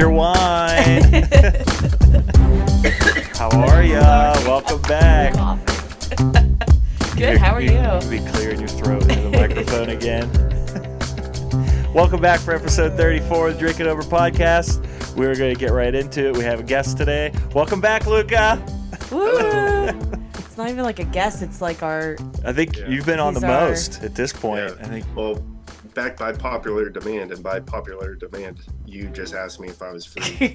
your wine. How are ya? Welcome back. Good. How are you? Be clearing your throat into the microphone again. Welcome back for episode 34 of the Drink It Over podcast. We're going to get right into it. We have a guest today. Welcome back, Luca. Woo! it's not even like a guest. It's like our. I think Yeah. you've been on These the are- most at this point. Yeah. I think. Well, back by popular demand, and by popular demand, you just asked me if I was free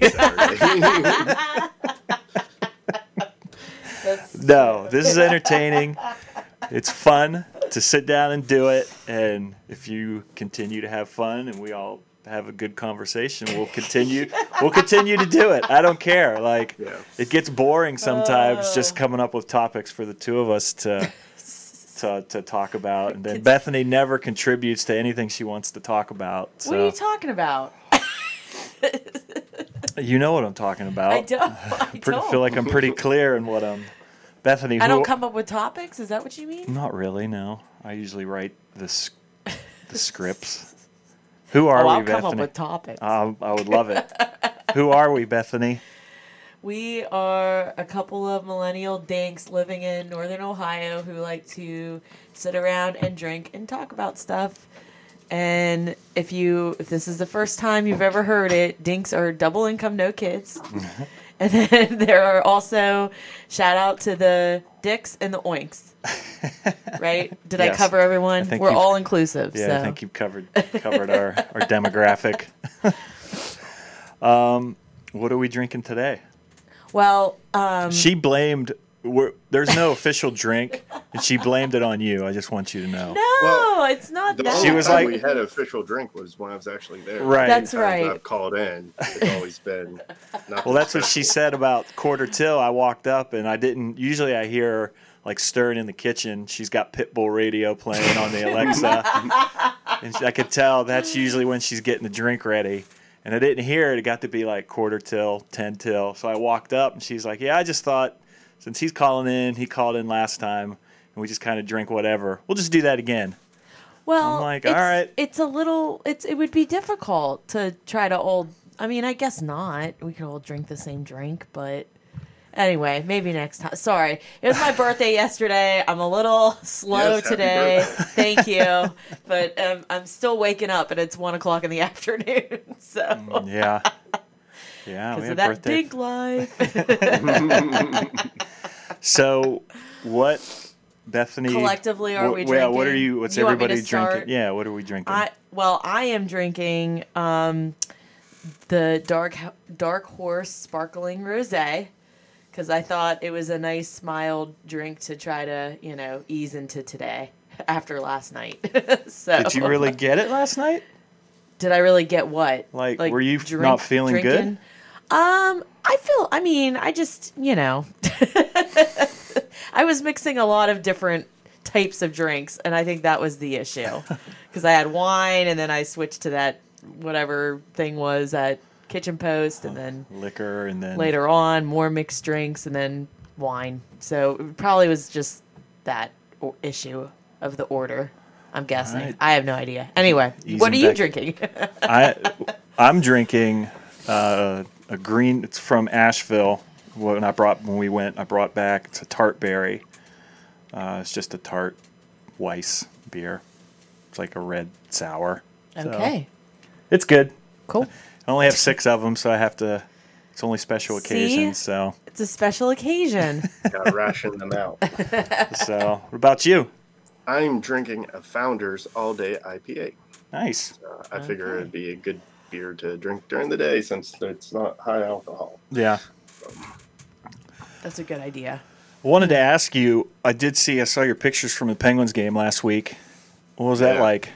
No, this is entertaining. It's fun to sit down and do it. And if you continue to have fun and we all have a good conversation, we'll continue we'll continue to do it. I don't care. Like yeah. it gets boring sometimes just Oh. coming up with topics for the two of us to to, to talk about. And then Bethany never contributes to anything she wants to talk about. So What are you talking about? you know what I'm talking about. I don't. I Pretty- don't. feel like I'm pretty clear in what I'm Bethany, I don't come up with topics. Is that what you mean? Not really, no. I usually write the the scripts. Who are oh, we, I'll come up Bethany? with topics. Um, I would love it. Who are we, Bethany? We are a couple of millennial dinks living in northern Ohio who like to sit around and drink and talk about stuff. And if you if this is the first time you've ever heard it, dinks are double income, no kids. and then there are also shout out to the dicks and the oinks. Right? Did I cover everyone? think We're all inclusive. Yeah, so I think you've covered covered our, our demographic. um, what are we drinking today? Well, um, She blamed. We're, there's no official drink, and she blamed it on you. I just want you to know. no, Well, it's not The that. only She was time like- we had an official drink was when I was actually there. Right. That's Times right. I've called in. It's always been. Well, that's what she said about quarter till. I walked up and I didn't. Usually, I hear her like stirring in the kitchen. She's got Pitbull radio playing on the Alexa, and I could tell that's usually when she's getting the drink ready. And I didn't hear it. It got to be like quarter till, ten till. So I walked up and she's like, "Yeah, I just thought since he's calling in, he called in last time, and we just kind of drink whatever. We'll just do that again." Well, I'm like, it's, all right. It's a little. It's it would be difficult to try to all. I mean, I guess not. We could all drink the same drink, but anyway, maybe next time. Sorry, it was my birthday yesterday. I'm a little slow Yes, today. Thank you, but um, I'm still waking up, and it's one o'clock in the afternoon. So Mm, Yeah. Yeah, because of that birthday. big life. So, what, Bethany? Collectively, are wh- we Yeah. What are you? What's You want me to everybody start? drinking? Yeah. What are we drinking? I well, I am drinking um, the dark dark horse sparkling rosé because I thought it was a nice mild drink to try to you know ease into today after last night. so Did you really get it last night? Did I really get what? Like, were you f- not feeling good? Um, I feel. I mean, I just you know, I was mixing a lot of different types of drinks, and I think that was the issue because I had wine, and then I switched to that whatever thing was at Kitchen Post, and then Liquor and then later on more mixed drinks, and then wine. So it probably was just that o- issue of the order. I'm guessing. Alright. I have no idea. Anyway, what are you back- drinking? I, I'm drinking uh, a green. It's from Asheville. When I brought when we went, I brought back. It's a tart berry. Uh, it's just a tart Weiss beer. It's like a red sour. So, okay, it's good. cool. I only have six of them, so I have to. It's only special See? occasions. So, It's a special occasion. Gotta ration them out. so what about you? I'm drinking a Founders All Day IPA. Nice. Uh, I figure it'd be a good beer to drink during the day since it's not high alcohol. Yeah. That's a good idea. I wanted to ask you. I did see. I saw your pictures from the Penguins game last week. What was that Yeah. like?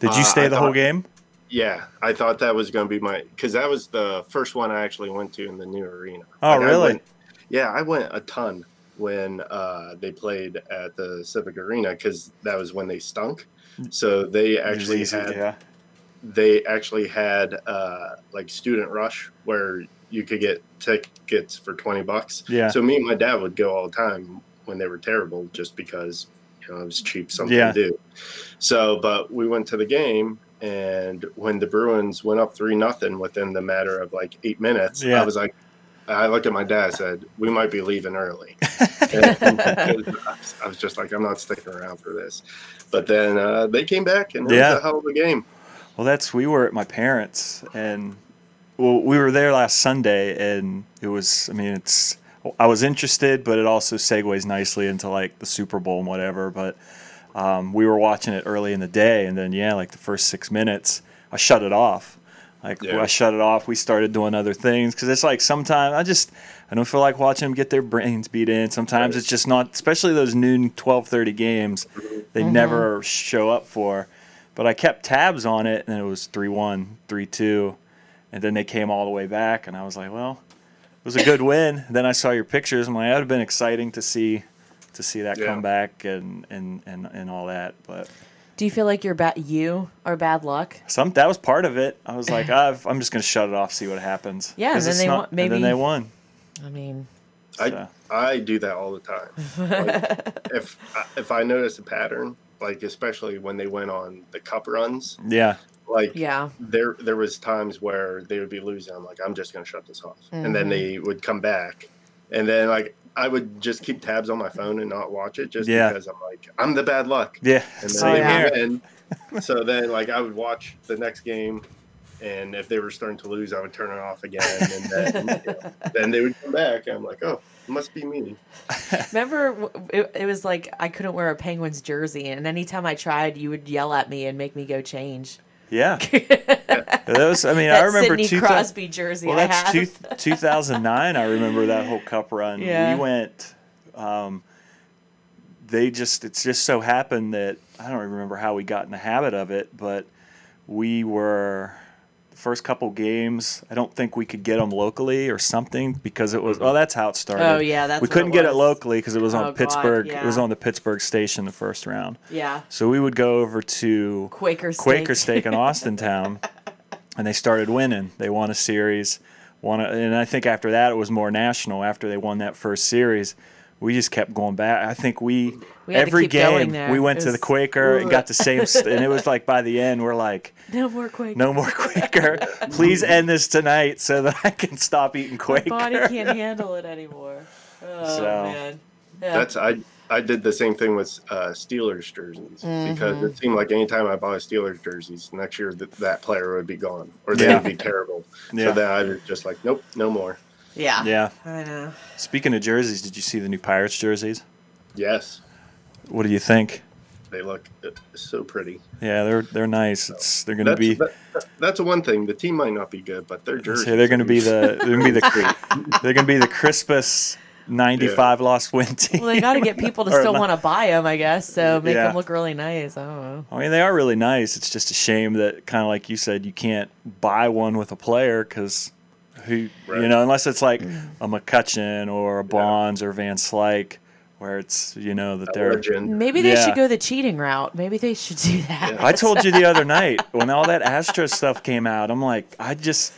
Did you Uh, stay I the whole game? Yeah, I thought that was going to be my because that was the first one I actually went to in the new arena. Oh, I really? went- yeah, I went a ton when uh, they played at the Civic Arena because that was when they stunk. So they actually Easy, had yeah. they actually had uh, like student rush where you could get tickets for 20 bucks. Yeah. So me and my dad would go all the time when they were terrible just because, you know, it was cheap something Yeah. to do. So, but we went to the game and when the Bruins went up three nothing within the matter of like eight minutes, Yeah. I was like, I looked at my dad. I said, "We might be leaving early." I was just like, "I'm not sticking around for this." But then uh, they came back, and it Yeah. was a hell of a game. Well, that's we were at my parents, and well, we were there last Sunday, and it was. I mean, it's. I was interested, but it also segues nicely into like the Super Bowl and whatever. But um, we were watching it early in the day, and then yeah, like the first six minutes, I shut it off. Like Yeah. I shut it off. We started doing other things because it's like sometimes I just I don't feel like watching them get their brains beat in. Sometimes Right. it's just not, especially those noon twelve thirty games. They never show up for. But I kept tabs on it, and it was 3 1, 3 2. And then they came all the way back, and I was like, well, it was a good win. Then I saw your pictures. I'm like, that would have been exciting to see to see that Yeah. come back and, and, and, and all that. But Do you feel like you're bad? You are bad luck. some that was part of it. I was like, I've, I'm just going to shut it off, see what happens. Yeah, 'Cause and then it's they not- won- And then they won. I mean, I So, I do that all the time. Like, if if I notice a pattern, like especially when they went on the cup runs, yeah. like yeah. there there was times where they would be losing. I'm like, I'm just gonna shut this off, and then Mhm. they would come back, and then like I would just keep tabs on my phone and not watch it, just Yeah. because I'm like, I'm the bad luck, Yeah. and Same then yeah. they here. so then like I would watch the next game. And if they were starting to lose, I would turn it off again, and then, you know, then they would come back. I'm like, "Oh, must be me." Remember, it, it was like I couldn't wear a Penguins jersey, and anytime I tried, you would yell at me and make me go change. Yeah. that Those, I mean, I remember Sidney 2000 Crosby jersey Well, that's two, 2009. I remember that whole cup run. Yeah. We went. Um, they just it's just so happened that I don't remember how we got in the habit of it, but we were first couple games. I don't think we could get them locally or something because it was. Mm-hmm. Oh, that's how it started. Oh yeah, that's we what couldn't get it locally because it was Oh, on God, Pittsburgh. It was on the Pittsburgh station the first round. Yeah, So we would go over to Quaker steak. Quaker Steak in Austin Town, and they started winning. They won a series, won, a, and I think after that it was more national. After they won that first series, we just kept going back. I think we, We every keep game we went It to the was- Quaker and got the same, st- and it was like by the end we're like, No more Quaker. no more Quaker. Please end this tonight so that I can stop eating My Quaker. body can't handle it anymore. Oh So- man. Yeah. That's I I did the same thing with uh, Steelers jerseys because it seemed like anytime I bought a Steelers jerseys, next year th- that player would be gone or they Yeah. would be terrible. Yeah. So then I was just like, nope, no more. Yeah. Yeah. I know. Speaking of jerseys, did you see the new Pirates jerseys? Yes, What do you think? they look uh, so pretty. Yeah, they're they're nice. It's they're going to be. that, that's one thing. The team might not be good, but their jerseys. So they're going to be the they're going to be the they're going to be the crispest 95 lost win team. Well, they got to get people to still want to buy them, I guess. So make Yeah. them look really nice. I don't know. I mean, they are really nice. It's just a shame that kind of like you said, you can't buy one with a player because who you know unless it's like mm. a McCutcheon or a Bonds or Van Slyke, where it's you know that they're. legend. Maybe they Yeah. should go the cheating route. Maybe they should do that. Yeah. I told you the other night when all that Astros stuff came out, I'm like, I just,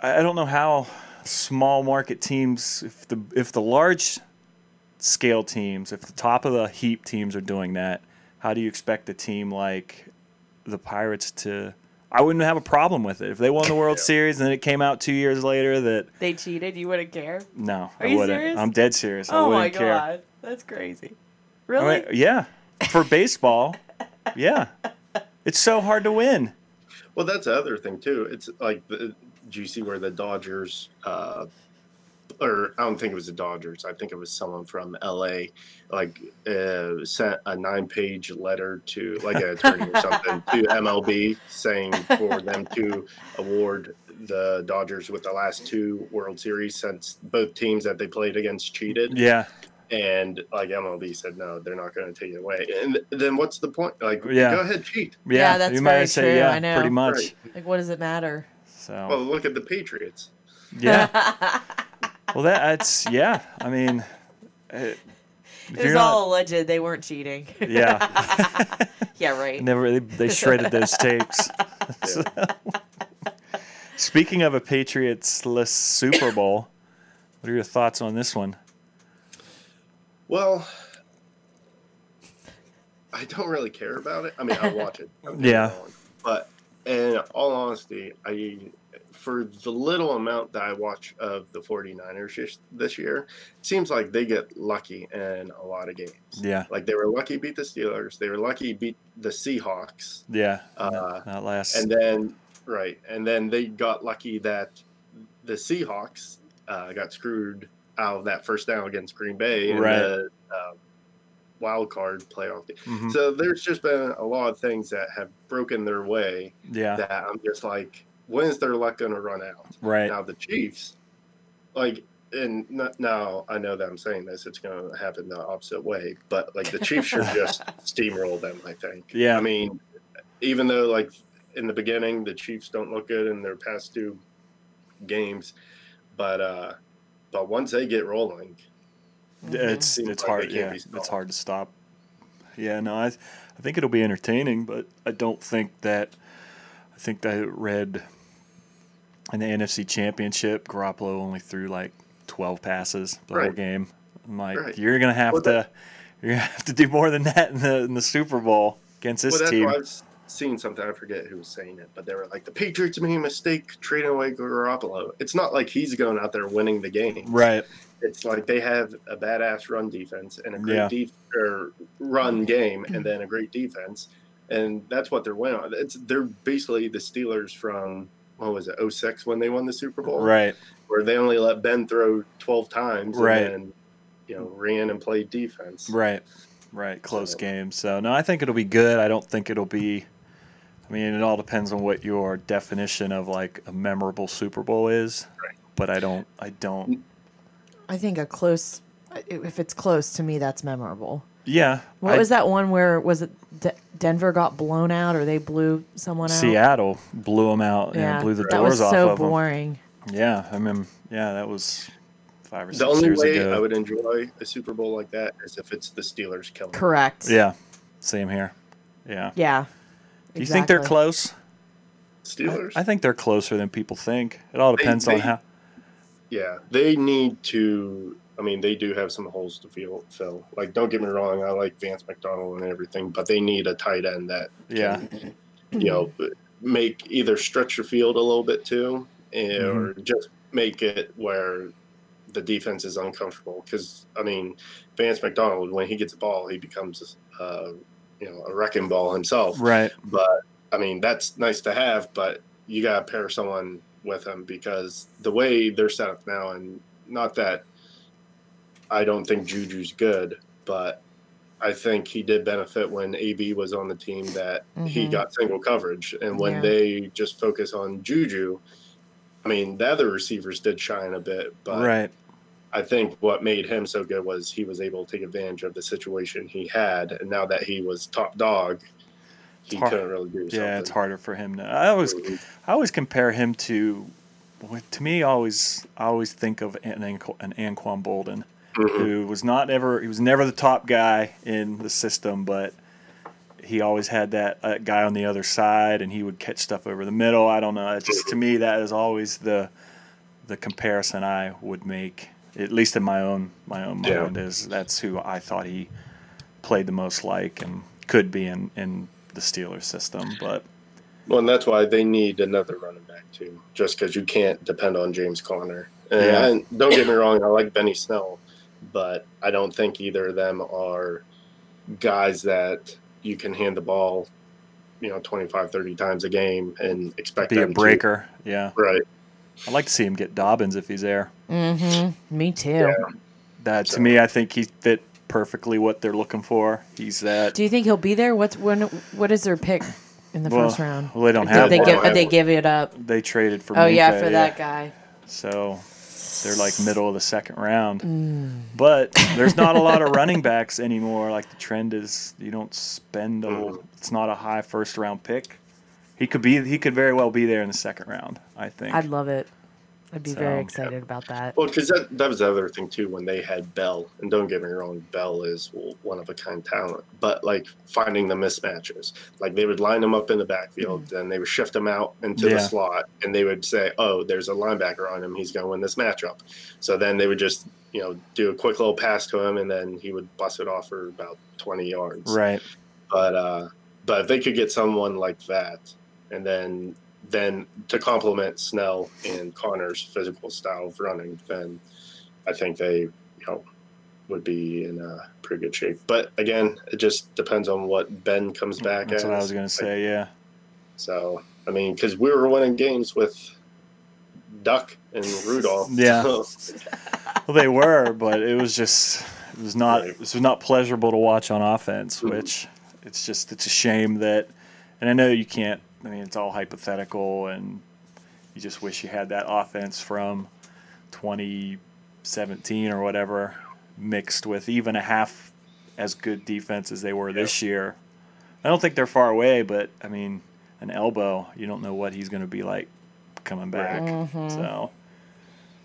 I I don't know how small market teams, if the if the large scale teams, if the top of the heap teams are doing that, how do you expect a team like the Pirates to? I wouldn't have a problem with it if they won the World Yeah. Series and then it came out two years later that They cheated. You wouldn't care. no, Are I you wouldn't. serious? I'm dead serious. I Oh wouldn't my care. god, that's crazy. I Really? mean, yeah, for baseball, yeah, it's so hard to win. Well, that's the other thing too. It's like, the, do you see where the Dodgers, uh, or I don't think it was the Dodgers. I think it was someone from LA, like uh, sent a nine-page letter to like an attorney or something to MLB saying for them to award the Dodgers with the last two World Series since both teams that they played against cheated. Yeah, And like MLB said, no, they're not going to take it away. And then what's the point? Like, Yeah. go ahead, cheat. Yeah, Yeah, that's you might very say true, yeah, I know. pretty much. Right. like, what does it matter? So Well, look at the Patriots. yeah, well that's yeah. I mean, uh, if It was not- all alleged. They weren't cheating. yeah. yeah, right. Never they, they shredded those tapes. Yeah. Speaking of a Patriots-less Super Bowl, what are your thoughts on this one? Well, I don't really care about it. I mean, I'll watch it. don't get me Yeah. wrong. But in all honesty, I for the little amount that I watch of the 49ers this year, it seems like they get lucky in a lot of games. Yeah. Like they were lucky beat the Steelers, they were lucky beat the Seahawks. Yeah. Uh, that last. and then right, and then they got lucky that the Seahawks uh, got screwed out of that first down against Green Bay in Right. the uh, wild card playoff game. Mhm. So there's just been a lot of things that have broken their way yeah. that I'm just like, when is their luck going to run out? right. Now the Chiefs, like, and n- now I know that I'm saying this, it's going to happen the opposite way, but like the Chiefs should just steamroll them. I think. Yeah. I mean, even though like in the beginning the Chiefs don't look good in their past two games, but uh, but once they get rolling, it's Seems it's like hard. Yeah, it's hard to stop. Yeah, no, I I think it'll be entertaining, but I don't think that. I think that I read in the NFC Championship, Garoppolo only threw like twelve passes the whole game. I'm like, Right. you're gonna have Well, to, that- you're gonna have to do more than that in the in the Super Bowl against this well, team. why I've s- seen something. I forget who was saying it, but they were like, the Patriots made a mistake trading away Garoppolo. It's not like he's going out there winning the game. Right. It's like they have a badass run defense and a great Yeah. def- or run game, and then a great defense, and that's what they're winning. on. It's they're basically the Steelers from what was it 06 when they won the Super Bowl, Right. Where they only let Ben throw twelve times, Right. And then, you know, ran and played defense. Right. Right. Close So- game. So no, I think it'll be good. I don't think it'll be. I mean, it all depends on what your definition of like a memorable Super Bowl is. Right. But I don't. I don't. I think a close. If it's close to me, that's memorable. Yeah. What I- was that one where was it De- Denver got blown out or they blew someone out? Seattle blew them out. Yeah. Yeah, blew the that doors off so of them. boring. Yeah. I mean, yeah, that was five or six years ago. The only way ago. I would enjoy a Super Bowl like that is if it's the Steelers killing. them. Correct. yeah. Same here. Yeah. Yeah. Do you think they're close? Steelers. I think they're closer than people think. It all They- depends on how. Yeah, they need to. I mean, they do have some holes to fill. fill. Like, don't get me wrong, I like Vance McDonald and everything, but they need a tight end that Yeah. you know make either stretch the field a little bit too, eh, or just make it where the defense is uncomfortable. Because I mean, Vance McDonald, when he gets the ball, he becomes uh, you know a wrecking ball himself. Right. But I mean, that's nice to have, but you got to pair someone with him because the way they're set up now, and not that I don't think Juju's good, but I think he did benefit when AB was on the team that he Mhm. got single coverage. And when Yeah. they just focus on Juju, I mean, the other receivers did shine a bit, but right. I think what made him so good was he was able to take advantage of the situation he had. And now that he was top dog, he hard. couldn't really do something. Yeah, it's harder for him now. I always, I always compare him to, to me, I always, I always think of an, an Anquan Boldin, Mhm. who was not ever, he was never the top guy in the system, but he always had that uh, guy on the other side, and he would catch stuff over the middle. I don't know. It's just to me, that is always the, the comparison I would make, at least in my own, my own Yeah. mind, is that's who I thought he played the most like and could be in in the Steelers system, but. Well, and that's why they need another running back too, just because you can't depend on James Conner. And, Yeah. and don't get me wrong, I like Benny Snell, but I don't think either of them are guys that you can hand the ball, you know, 25, 30 times a game and expect to be a them breaker. Yeah, right. I'd like to see him get Dobbins if he's there. Mm-hmm. Me too. Yeah. That to me, I think he fit perfectly what they're looking for. He's that. Do you think he'll be there? What's when? What is their pick in the well, first round? well, they don't Did have they one. give? one. They give it up. They traded for. Oh yeah, Minkah, for that guy. So they're like middle of the second round. Mm. But there's not a lot of running backs anymore. Like the trend is, you don't spend a. Mhm. It's not a high first round pick. He could be. He could very well be there in the second round. I think. I'd love it. I'd be So- very excited about that. Well, because that, that was the other thing too when they had Bell, and don't get me wrong, Bell is one of a kind talent, but like finding the mismatches, like they would line them up in the backfield, then they would shift them out into Yeah. the slot, and they would say, "Oh, there's a linebacker on him; he's going to win this matchup." So then they would just you know do a quick little pass to him, and then he would bust it off for about twenty yards. right. But uh, but if they could get someone like that, and then then to complement Snell and Conner's physical style of running, then I think they you know would be in a pretty good shape. But again, it just depends on what Ben comes back That's as. what I was gonna say. Yeah. So I mean, because we were winning games with Duck and Rudolph. Yeah. so- Well, they were, but it was just it was not Right. this was not pleasurable to watch on offense. Mhm. Which it's just it's a shame that, and I know you can't. I mean, it's all hypothetical, and you just wish you had that offense from 2017 or whatever mixed with even a half as good defense as they were this year. I don't think they're far away, but I mean, an elbow, you don't know what he's going to be like coming back. Mm-hmm. So,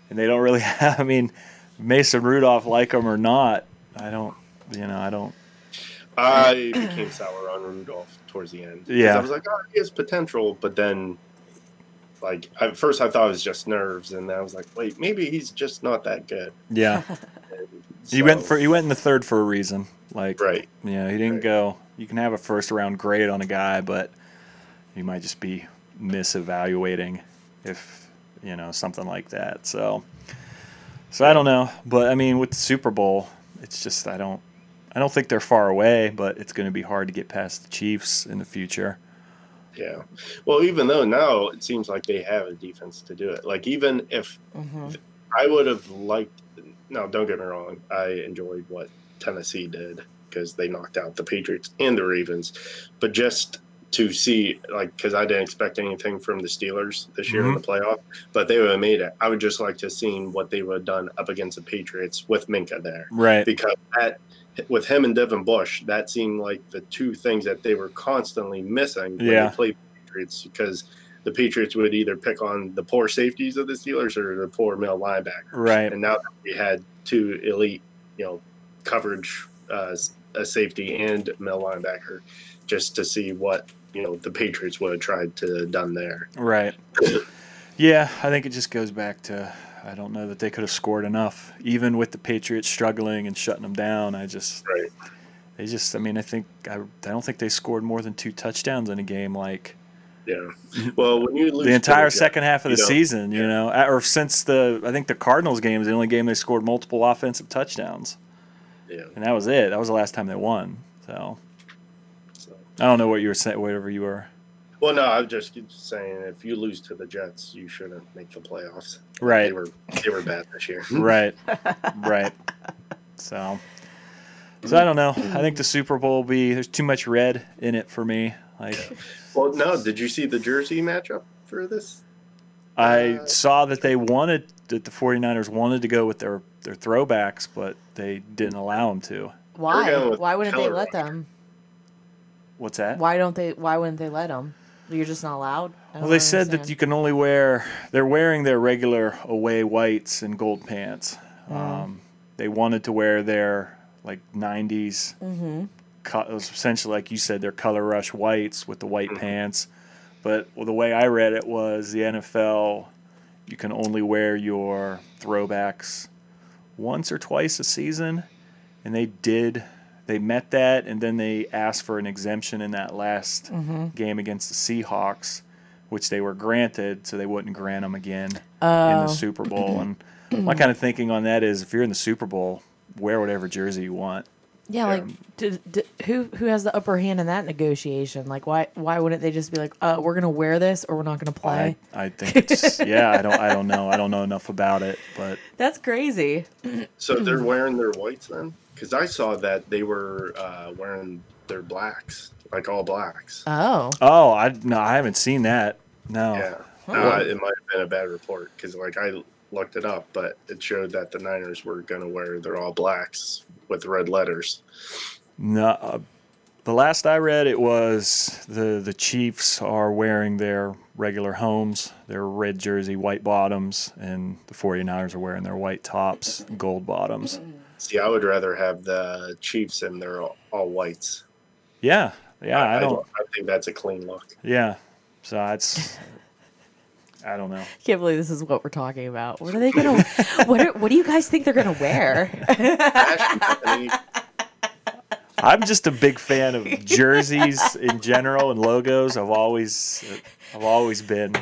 and they don't really have. I mean, Mason Rudolph, like him or not, I don't. You know, I don't. I became sour on Rudolph towards the end. Yeah. I was like, oh, he has potential, but then, like, at first I thought it was just nerves, and I was like, wait, maybe he's just not that good. Yeah, And he went for he went in the third for a reason. Like, right. yeah, he didn't Right. go. You can have a first round grade on a guy, but you might just be misevaluating if you know something like that. So, so I don't know, but I mean, with the Super Bowl, it's just I don't. I don't think they're far away, but it's going to be hard to get past the Chiefs in the future. Yeah. Well, even though now it seems like they have a defense to do it. Like, even if hmm I would have liked, no, don't get me wrong, I enjoyed what Tennessee did because they knocked out the Patriots and the Ravens. But just to see, like, because I didn't expect anything from the Steelers this year in the playoff, but they would have made it. I would just like to have seen what they would have done up against the Patriots with Minkah there Right. because that with him and Devin Bush, that seemed like the two things that they were constantly missing when Yeah. they played the Patriots because the Patriots would either pick on the poor safeties of the Steelers or the poor middle linebackers. Right. And now that we had two elite, you know, coverage, uh, a safety and middle linebacker, just to see what you know the Patriots would have tried to done there. Right. Yeah, I think it just goes back to I don't know that they could have scored enough, even with the Patriots struggling and shutting them down. I just Right. they just I mean I think I, I don't think they scored more than two touchdowns in a game like Yeah. Well, when you lose the entire second half of the you know, season. You yeah. know, or since the I think the Cardinals game is the only game they scored multiple offensive touchdowns, Yeah. and that was it. That was the last time they won. So So. I don't know what you were saying, whatever you were. Well, no, I'm just saying if you lose to the Jets, you shouldn't make the playoffs. Right. They were they were bad this year. right right so so i don't know i think the super bowl will be there's too much red in it for me like Well, no, did you see the jersey matchup for this? i Uh, saw that they wanted that the 49ers wanted to go with their their throwbacks but they didn't allow them to Why? Why wouldn't they let them? what's that Why don't they? Why wouldn't they let them? You're just not allowed. Well they said that you can only wear they're wearing their regular away whites and gold pants Mm. um, they wanted to wear their like 90s Mhm. co- it was essentially like you said, their color rush whites with the white Mhm. pants. But well, the way I read it was the NFL, you can only wear your throwbacks once or twice a season, and they did. They met that, and then they asked for an exemption in that last Mhm. game against the Seahawks, which they were granted, so they wouldn't grant them again in Oh. the Super Bowl. and my kind of thinking on that is, if you're in the Super Bowl, wear whatever jersey you want. Yeah, like d d who who has the upper hand in that negotiation? Like, why why wouldn't they just be like, uh, we're gonna wear this or we're not gonna play? I, I think it's yeah. I don't I don't know. I don't know enough about it, but That's crazy. So Mm-hmm. they're wearing their whites then? Because I saw that they were uh, wearing their blacks, like all blacks. Oh, oh, I no, I haven't seen that. No. Yeah, Huh. uh, it might have been a bad report because like I looked it up, but it showed that the Niners were going to wear their all blacks with red letters. No. Uh, the last I read, it was the the Chiefs are wearing their regular homes, their red jersey, white bottoms, and the 49ers are wearing their white tops, gold bottoms. See, I would rather have the Chiefs in their all, all whites. Yeah, yeah. I don't. I think that's a clean look. Yeah. So it's. I don't know. can't believe this is what we're talking about. What are they gonna? what are, What do you guys think they're gonna wear? I'm just a big fan of jerseys in general and logos. I've always, I've always been.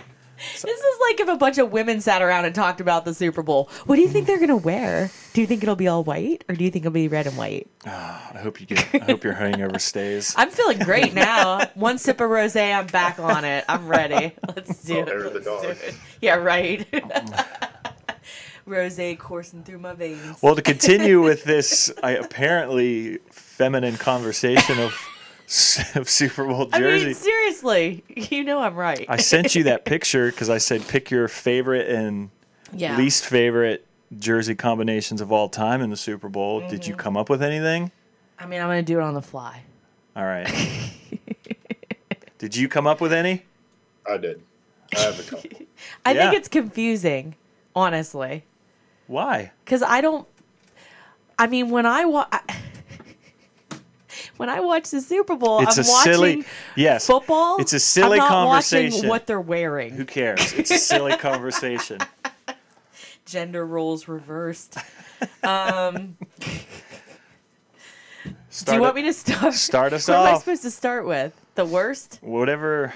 This is like if a bunch of women sat around and talked about the Super Bowl. What do you think they're gonna wear? Do you think it'll be all white, or do you think it'll be red and white? Ah, I hope you get. I hope your hangover stays. I'm feeling great now. One sip of rosé, I'm back on it. I'm ready. Let's oh, do it. The Let's do it. Yeah, right. rosé coursing through my veins. Well, to continue with this, I apparently feminine conversation of, of Super Bowl I jersey. mean, seriously, you know I'm right. I sent you that picture because I said pick your favorite and yeah. least favorite jersey combinations of all time in the Super Bowl. Did Mm-hmm. you come up with anything? I mean, I'm gonna do it on the fly. All right. Did you come up with any? I did. I have a couple. I Yeah. think it's confusing, honestly. Why? because I don't. I mean, when I wa- when I watch the Super Bowl, It's I'm a watching silly. Yes. football. It's a silly I'm not conversation. Watching what they're wearing, Who cares? It's a silly conversation. gender roles reversed. Um, Start do you want me to start? start us what am I supposed to start with? The worst? Whatever,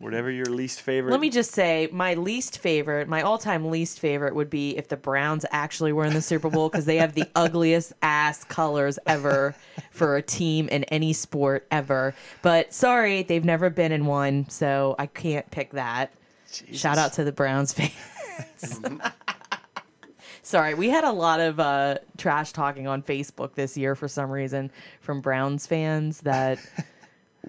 whatever your least favorite. Let me just say, my least favorite, my all-time least favorite, would be if the Browns actually were in the Super Bowl because they have the ugliest ass colors ever for a team in any sport ever. But sorry, they've never been in one, so I can't pick that. Shout out to the Browns fans. Sorry, we had a lot of uh, trash talking on Facebook this year for some reason from Browns fans that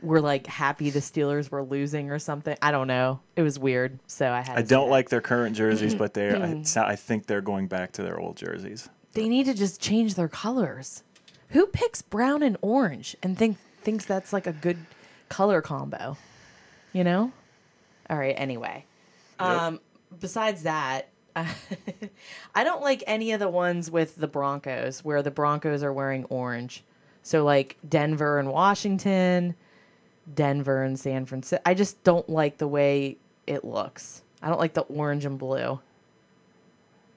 were like happy the Steelers were losing or something. I don't know. It was weird. So I had. I to don't like their current jerseys, but they. I, I think they're going back to their old jerseys. They need to just change their colors. Who picks brown and orange and think thinks that's like a good color combo? You know. All right. Anyway, um, besides that. I don't like any of the ones with the Broncos where the Broncos are wearing orange. So like Denver and Washington, Denver and San Francisco. I just don't like the way it looks. I don't like the orange and blue.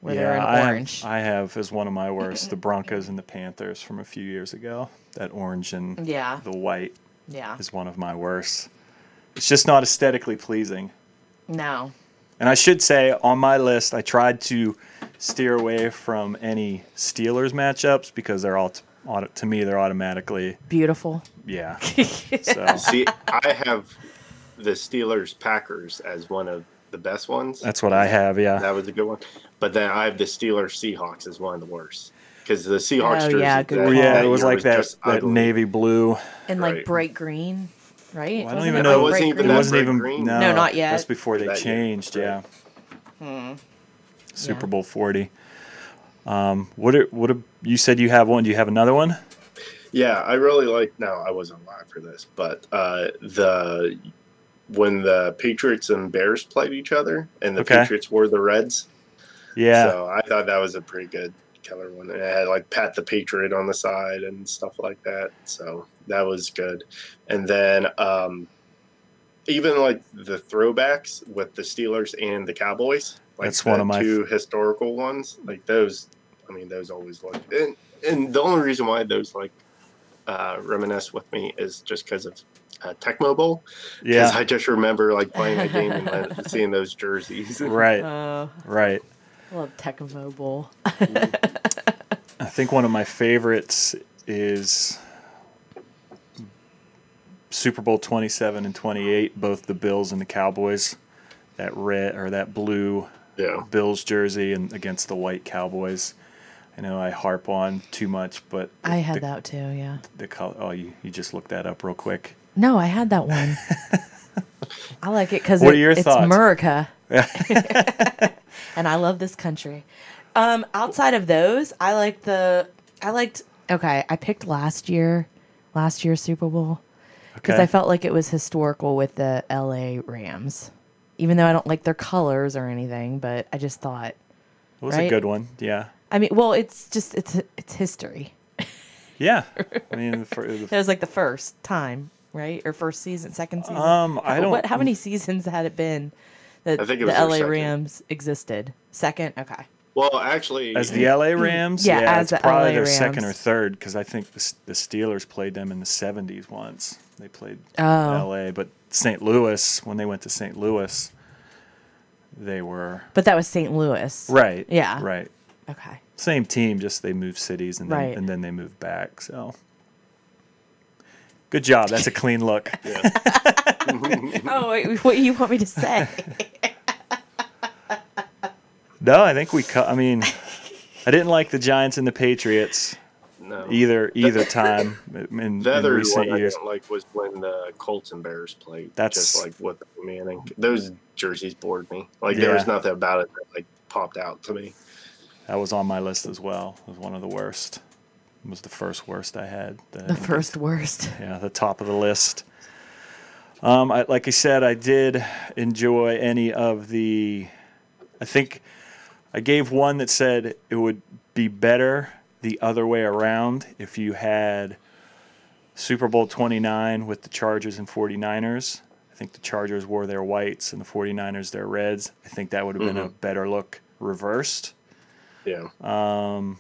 Where they're in I have-. I have as one of my worst the Broncos and the Panthers from a few years ago. That orange and yeah. the white Yeah. is one of my worst. It's just not aesthetically pleasing. No. And I should say on my list, I tried to steer away from any Steelers matchups because they're all, t- auto- to me, they're automatically, Beautiful. yeah. So See, I have the Steelers Packers as one of the best ones. that's what I have, yeah. That was a good one. But then I have the Steelers Seahawks as one of the worst because the Seahawks Oh, yeah, good that- yeah, that it was year like that, that navy blue. And like Right. bright green, right? Well, I don't even know. like It wasn't even It green? wasn't even green? no, No, not yet. That's before they That year, changed. right. Yeah. Hmm. Super Yeah. Bowl forty. Um, what? Are, what? Are, you said you have one. Do you have another one? Yeah, I really like. No, I wasn't live for this, but uh, the when the Patriots and Bears played each other, and the Okay. Patriots wore the Reds. Yeah. So I thought that was a pretty good color one. And it had like Pat the Patriot on the side and stuff like that. So that was good. And then um, even like the throwbacks with the Steelers and the Cowboys. Like That's one of my two historical ones. Like those. I mean, those always look. And, and the only reason why those like uh, reminisce with me is just because of uh, Tecmo Bowl. Because yeah. I just remember like playing a game and then seeing those jerseys. Right. Oh, Right. I love Tecmo Bowl. I think one of my favorites is Super Bowl 27 and 28, both the Bills and the Cowboys. That red or that blue yeah. Bills jersey and against the white Cowboys. I know I harp on too much, but I had the, that too, yeah. the color. Oh, you, you just looked that up real quick. No, I had that one. I like it because it, it's thoughts? America. and I love this country. Um, outside of those, I like the I liked okay, I picked last year last year's Super Bowl because Okay. I felt like it was historical with the LA Rams. Even though I don't like their colors or anything, but I just thought It was a good one. Yeah. I mean, well, it's just it's it's history. Yeah. I mean, for, It was like the first time, right? Or first season, second season. um, I don't. What? How many seasons had it been that I think the it was their LA second. Rams existed? Second. Okay. Well, actually, As the LA Rams, Yeah, yeah, as it's the probably LA their second or third because I think the, the Steelers played them in the '70s once. They played Oh. LA, but St. Louis when they went to St. Louis, they were But that was St. Louis. right. Yeah. right. Okay. Same team, just they move cities and then, Right. and then they move back. So good job. That's a clean look. Oh, wait, what do you want me to say? No, I think we cut. I mean, I didn't like the Giants and the Patriots no. either either time in, in The other recent one years. I didn't like was when the Colts and Bears played. That's- just like what Manning. Those jerseys bored me. Like there was nothing about it that like popped out to me. That was on my list as well. It was one of the worst. It was the first worst I had. The first worst. yeah, the top of the list. Um, I, like I said, I did enjoy any of the. I think I gave one that said it would be better the other way around if you had Super Bowl 29 with the Chargers and 49ers. I think the Chargers wore their whites and the 49ers their reds. I think that would have been a better look reversed Yeah. Um,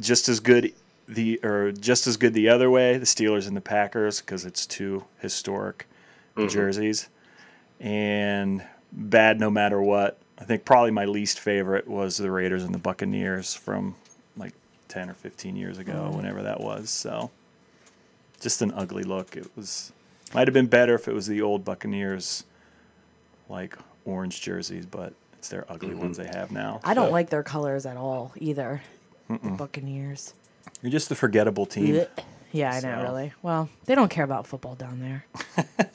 just as good the or just as good the other way, the Steelers and the Packers because it's two historic jerseys, and bad no matter what. I think probably my least favorite was the Raiders and the Buccaneers from like ten or fifteen years ago, whenever that was. So, just an ugly look. It was might have been better if it was the old Buccaneers, like orange jerseys, but it's their ugly ones they have now. I don't So- like their colors at all either. The Buccaneers. You're just the forgettable team. Blech. Yeah, I know, really. Well, they don't care about football down there.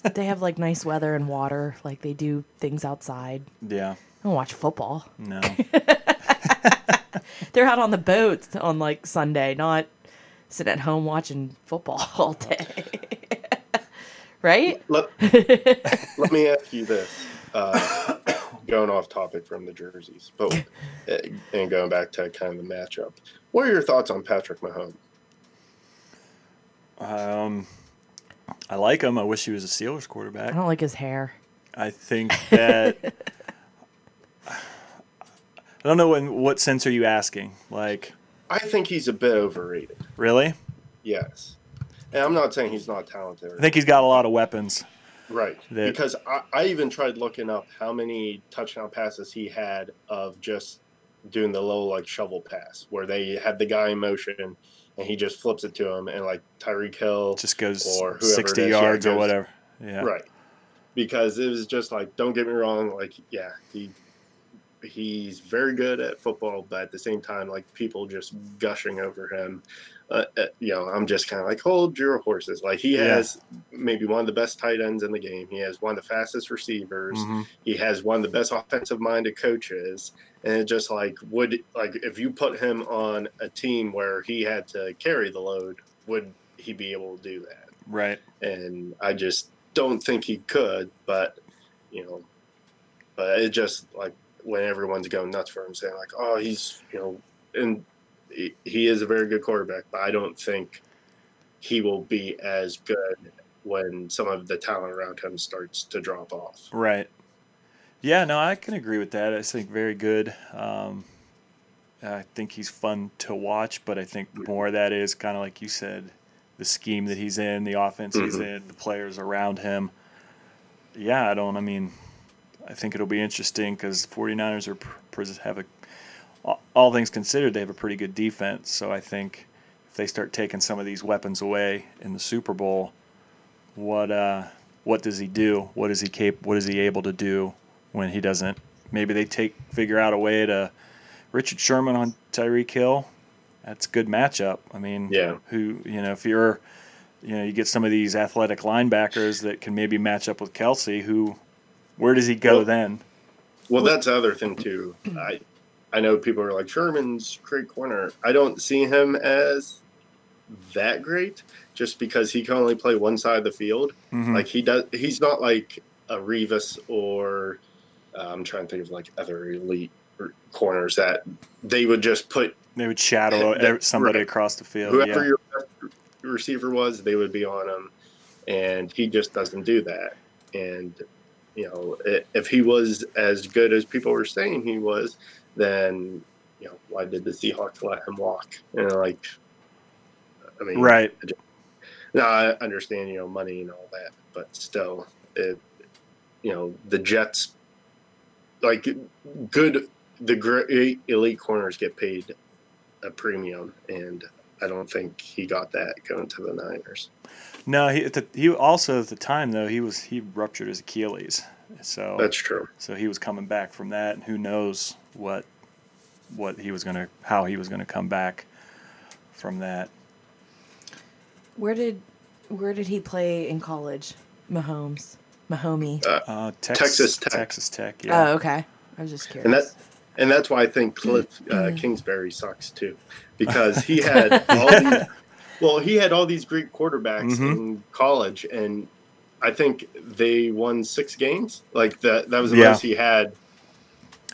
they have like nice weather and water, like they do things outside. Yeah. I don't watch football. No. They're out on the boats on like Sunday, not sitting at home watching football all day. right? Let, let me ask you this. Uh, going off topic from the jerseys, but uh, and going back to kind of the matchup. What are your thoughts on Patrick Mahomes? Um, I like him. I wish he was a Steelers quarterback. I don't like his hair. I think that. I don't know in what sense are you asking? Like, I think he's a bit overrated. really? Yes. And I'm not saying he's not talented. I think he's got a lot of weapons. Right. that- because I, I even tried looking up how many touchdown passes he had of just doing the low like shovel pass where they had the guy in motion and he just flips it to him and like Tyreek Hill Just goes Or whoever 60 it is, yeah, yards or whatever. Yeah. Right. Because it was just like, don't get me wrong, like, yeah, he he's very good at football, but at the same time, like people just gushing over him. Uh, uh, you know, I'm just kind of like, hold your horses. Like he Yeah. has maybe one of the best tight ends in the game. He has one of the fastest receivers. Mhm. He has one of the best offensive minded coaches. And it just like would like if you put him on a team where he had to carry the load, would he be able to do that? Right. and I just don't think he could. But you know, but it just like when everyone's going nuts for him, saying like, "Oh, he's you know," and he, is a very good quarterback, but I don't think he will be as good when some of the talent around him starts to drop off. Right. Yeah, no, I can agree with that. I think very good. Um, I think he's fun to watch, but I think more of that is kind of like you said, the scheme that he's in, the offense he's Mhm. in, the players around him. Yeah, I don't. I mean, I think it'll be interesting because 49ers are have a all- things considered, they have a pretty good defense. So I think if they start taking some of these weapons away in the Super Bowl, what uh, what does he do? What is he cap- What is he able to do when he doesn't? Maybe they take figure out a way to Richard Sherman on Tyreek Hill. That's a good matchup. I mean, Yeah. who you know if you're you know you get some of these athletic linebackers that can maybe match up with Kelce. Who where does he go Well- then? Well, that's the other thing too. I I know people are like Sherman's great corner. I don't see him as that great just because he can only play one side of the field. Mhm. Like he does, he's not like a Revis or uh, I'm trying to think of like other elite corners that they would just put they would shadow that- somebody right. across the field. whoever yeah. your receiver was, they would be on him, and he just doesn't do that. And you know, if he was as good as people were saying he was, then you know, why did the Seahawks let him walk? And like, I mean, Right. Now I understand, you know, money and all that, but still, it, you know, the Jets, like, good, the great elite corners get paid a premium, and I don't think he got that going to the Niners. No, he at the, he also at the time though he was he ruptured his Achilles, so That's true. so he was coming back from that, and who knows what what he was gonna how he was gonna come back from that. Where did where did he play in college? Mahomes. Mahomie. Uh, Texas, Texas Tech. Texas Tech. Yeah. Oh, okay. I was just curious. And that and that's why I think Cliff uh, Kingsbury sucks too, because he had all these. Well, he had all these great quarterbacks Mhm. in college, and I think they won six games. Like that, that was the Yeah. most he had.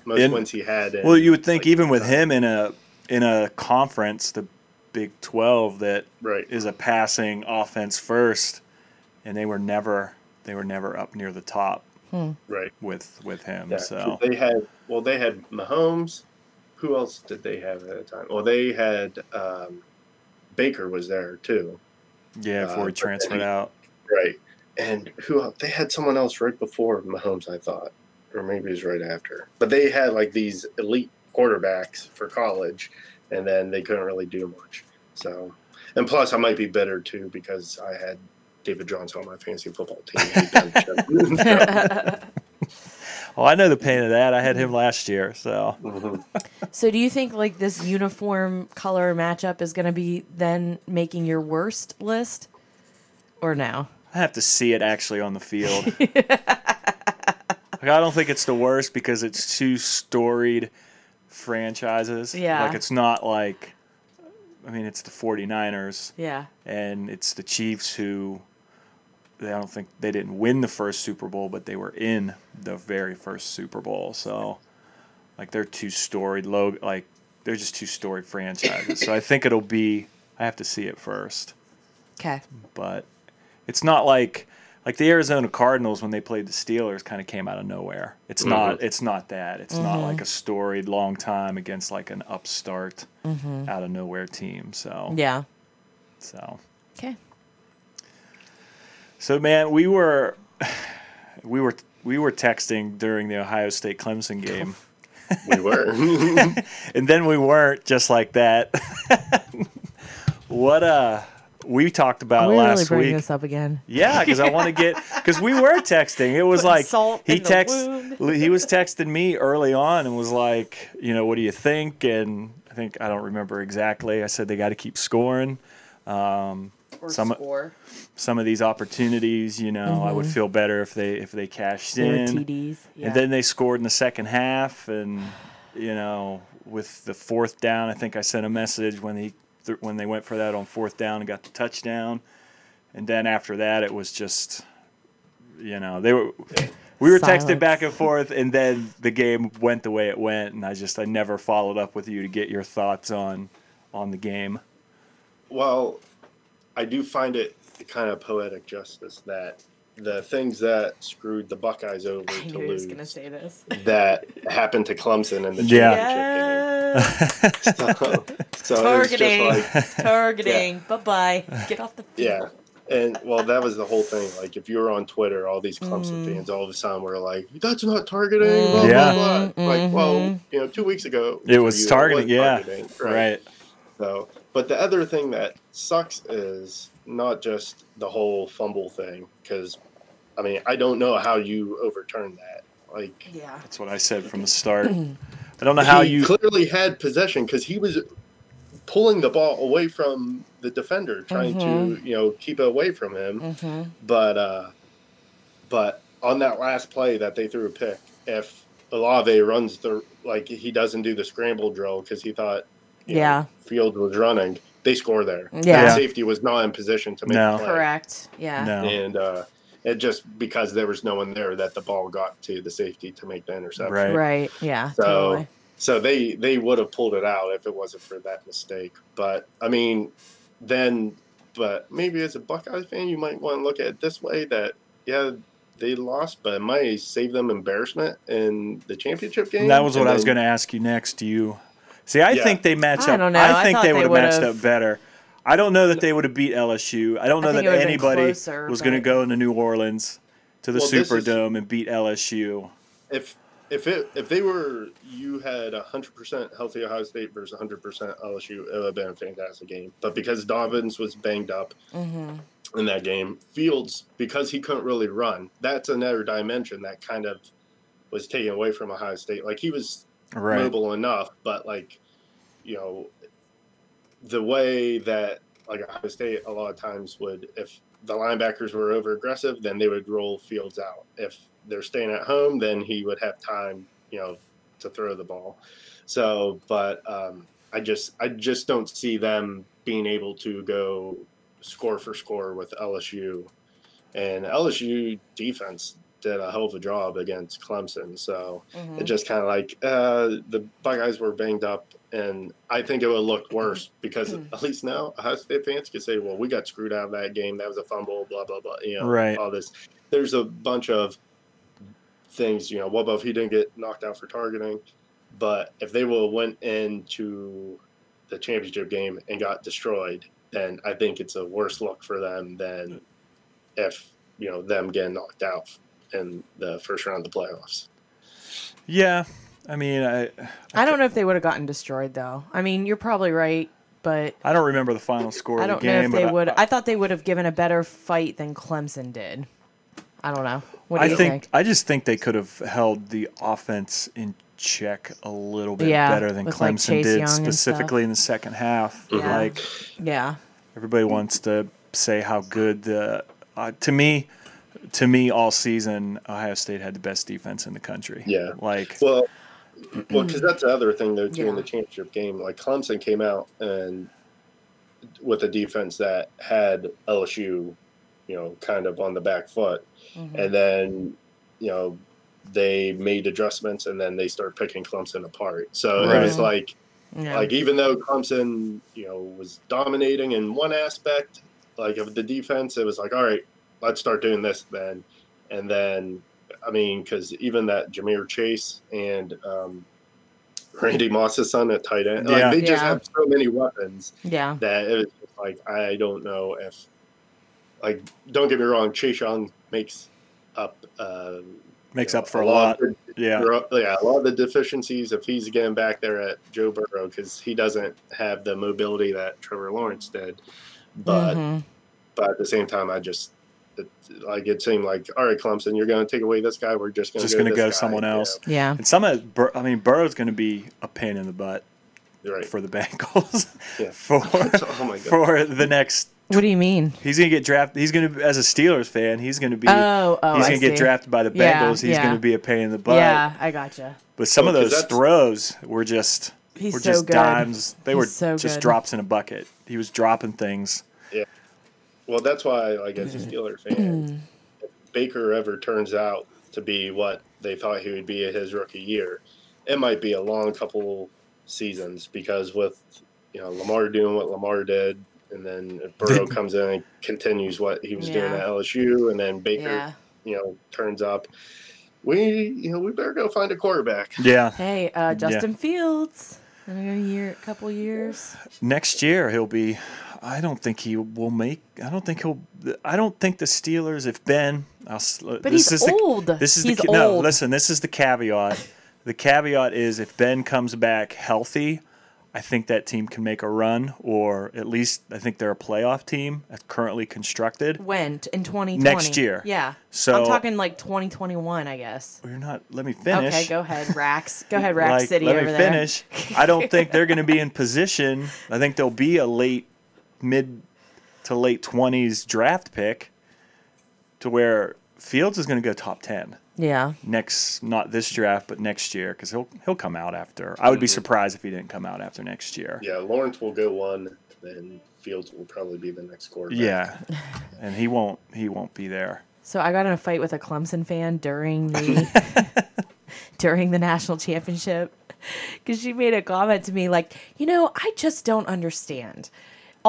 Most And- wins he had. in, well, you would think like, even with uh, him in a in a conference, the Big Twelve, that right? is a passing offense first, and they were never they were never up near the top Right. with with him. Yeah, so they had well, they had Mahomes. Who else did they have at the time? Well, they had um, Baker was there too, yeah, uh, before he transferred then- out. right? And who else? They had someone else right before Mahomes, I thought, or maybe it was right after. But they had like these elite quarterbacks for college, and then they couldn't really do much. So, and plus, I might be bitter too because I had David Johnson on my fantasy football team. He benched him. Oh, I know the pain of that. I had him last year, so Mhm. so do you think like this uniform color matchup is going to be then making your worst list, or now? I have to see it actually on the field. like, I don't think it's the worst because it's two storied franchises. Yeah. Like it's not like I mean it's the 49ers Yeah. and it's the Chiefs who they I don't think they didn't win the first Super Bowl, but they were in the very first Super Bowl. So like they're two storied low like they're just two storied franchises. so I think it'll be I have to see it first Okay. but it's not like like the Arizona Cardinals when they played the Steelers kind of came out of nowhere. It's not it's not that. It's not like a storied long time against like an upstart out of nowhere team. So Yeah. so Okay. so man, we were we were we were texting during the Ohio State Clemson game. we were. and then we weren't just like that. what uh we talked about we really last bring week. this up again. Yeah, because I want to get because we were texting. It was Putting like salt he in the text wound. he was texting me early on and was like, you know, what do you think? And I think I don't remember exactly. I said they got to keep scoring. Um, Or Some- score. some of these opportunities, you know, I would feel better if they if they cashed They in. TDs. Yeah. And then they scored in the second half, and you know, with the fourth down, I think I sent a message when he th- when they went for that on fourth down and got the touchdown. And then after that, it was just, you know, they were. We were texting Silence. back and forth, and then the game went the way it went, and I just I never followed up with you to get your thoughts on on the game. Well, I do find it kind of poetic justice that the things that screwed the Buckeyes over I to knew he was lose gonna say this. that happened to Clemson in the Yeah. championship Yeah. game. So, so it's just Targeting. like, Targeting. Bye bye. Get off the yeah. And well, that was the whole thing. Like, if you were on Twitter, all these Clemson Mm. fans all of a sudden were like, "That's not targeting." Blah, Yeah. blah, blah. Like, well, Mhm. you know, two weeks ago It was for you, targeting, yeah. targeting, right. So, but the other thing that sucks is not just the whole fumble thing, because I mean, I don't know how you overturn that. Like, Yeah. That's what I said from the start. I don't know how he you. clearly had possession because he was pulling the ball away from the defender, trying to you know keep it away from him. Mm-hmm. But uh, but on that last play that they threw a pick, if Olave runs the like he doesn't do the scramble drill because he thought you know, Yeah. Field was running, they score there. Yeah. The safety was not in position to make No. a play. Correct. Yeah. No. And uh, it just because there was no one there that the ball got to the safety to make the interception. Right. Right. Yeah. So totally. so they they would have pulled it out if it wasn't for that mistake. But I mean, then but maybe as a Buckeye fan, you might want to look at it this way: that yeah, they lost, but it might save them embarrassment in the championship game. That was what And I was going to ask you next. Do you See, I Yeah. think they match I up. don't know. I I think thought they they would have matched up better. I don't know that they would have beat LSU. I don't know think that it would've been anybody closer, was going to go into New Orleans to the Well, this is- Superdome and beat LSU. if if it if they were you had hundred percent healthy Ohio State versus hundred percent LSU, it would have been a fantastic game. But because Dobbins was banged up mm-hmm. in that game, Fields because he couldn't really run, that's another dimension that kind of was taken away from Ohio State. Like he was Right. mobile enough, but like you know the way that like Ohio State a lot of times would if the linebackers were over aggressive, then they would roll Fields out. If they're staying at home, then he would have time, you know, to throw the ball. So, but um, I just I just don't see them being able to go score for score with LSU, and LSU defense did a hell of a job against Clemson. So Mm-hmm. it just kind of like uh, the Buckeyes were banged up, and I think it would look worse because at least now Ohio State fans could say, "Well, we got screwed out of that game. That was a fumble." Blah blah blah. You know, Right. all this. There's a bunch of things. You know, what about if he didn't get knocked out for targeting? But if they will went into the championship game and got destroyed, then I think it's a worse look for them than if you know them getting knocked out in the first round of the playoffs. Yeah. I mean, I I don't know if they would have gotten destroyed though. I mean, you're probably right, but I don't remember the final score I of the don't know game. if they would. I, I thought they would have given a better fight than Clemson did. I don't know. What do I you think, think? I just think they could have held the offense in check a little bit Yeah, better than with, like, Clemson did, Young specifically in the second half. Yeah. Like Yeah. everybody wants to say how good the uh, to me to me all season Ohio State had the best defense in the country. Yeah. Like Well, well, because that's the other thing though too in the championship game. Like Clemson came out and with a defense that had LSU, you know, kind of on the back foot, Mhm. and then you know they made adjustments and then they started picking Clemson apart. So it was like Yeah. like even though Clemson, you know, was dominating in one aspect, like of the defense, it was like, all right, let's start doing this then, and then, I mean, because even that Ja'Marr Chase and um, Randy Moss's son at tight end, Yeah. like they just Yeah. have so many weapons yeah. that it was just like I don't know if, like, don't get me wrong, Chase Young makes up. Uh, makes you know, up for a lot. of the Yeah. yeah, a lot of the deficiencies if he's getting back there at Joe Burrow because he doesn't have the mobility that Trevor Lawrence did. But Mhm. but at the same time, I just it, like it seemed like all right, Clemson, you're going to take away this guy. We're just going Just to gonna this go someone else. Yeah. And some of Bur- I mean Burrow's going to be a pain in the butt right? for the Bengals Yeah. for oh my god. for the next What do you mean? He's gonna get drafted. He's gonna, as a Steelers fan, he's gonna be. Oh, oh, he's gonna get see. drafted by the Yeah, Bengals. he's yeah. gonna be a pain in the butt. Yeah, I gotcha. But some of those throws were just He's were so just good. dimes. They He's were so just good. drops in a bucket. He was dropping things. Well, that's why, like, as a Steeler fan, if Baker ever turns out to be what they thought he would be at his rookie year, it might be a long couple seasons because with you know Lamar doing what Lamar did, and then if Burrow comes in and continues what he was doing at LSU, and then Baker, Yeah. you know, turns up. We, you know, we better go find a quarterback. Yeah. Hey, uh, Justin Fields. In a year, couple years. Next year he'll be. I don't think he will make. I don't think he'll. I don't think the Steelers. If Ben, I'll, But this he's is the, old. This is he's the ca- no. Listen, this is the caveat. The caveat is if Ben comes back healthy, I think that team can make a run, or at least I think they're a playoff team currently constructed. Went in 2020. Next year. Yeah. So- I'm talking like 2021, I guess. You're not. Let me finish. Okay, go ahead, Rax. Go ahead, Rax Like, City let over me there. finish. I don't think they're going to be in position. I think they'll be a late, mid to late twenties draft pick, to where Fields is going to go top ten Yeah. next. Not this draft, but next year, because he'll he'll come out after. I would be mm-hmm. surprised if he didn't come out after next year. Yeah, Lawrence will go one, then Fields will probably be the next quarterback. Yeah, and he won't. He won't be there. So I got in a fight with a Clemson fan during the during the national championship because she made a comment to me like, you know, I just don't understand.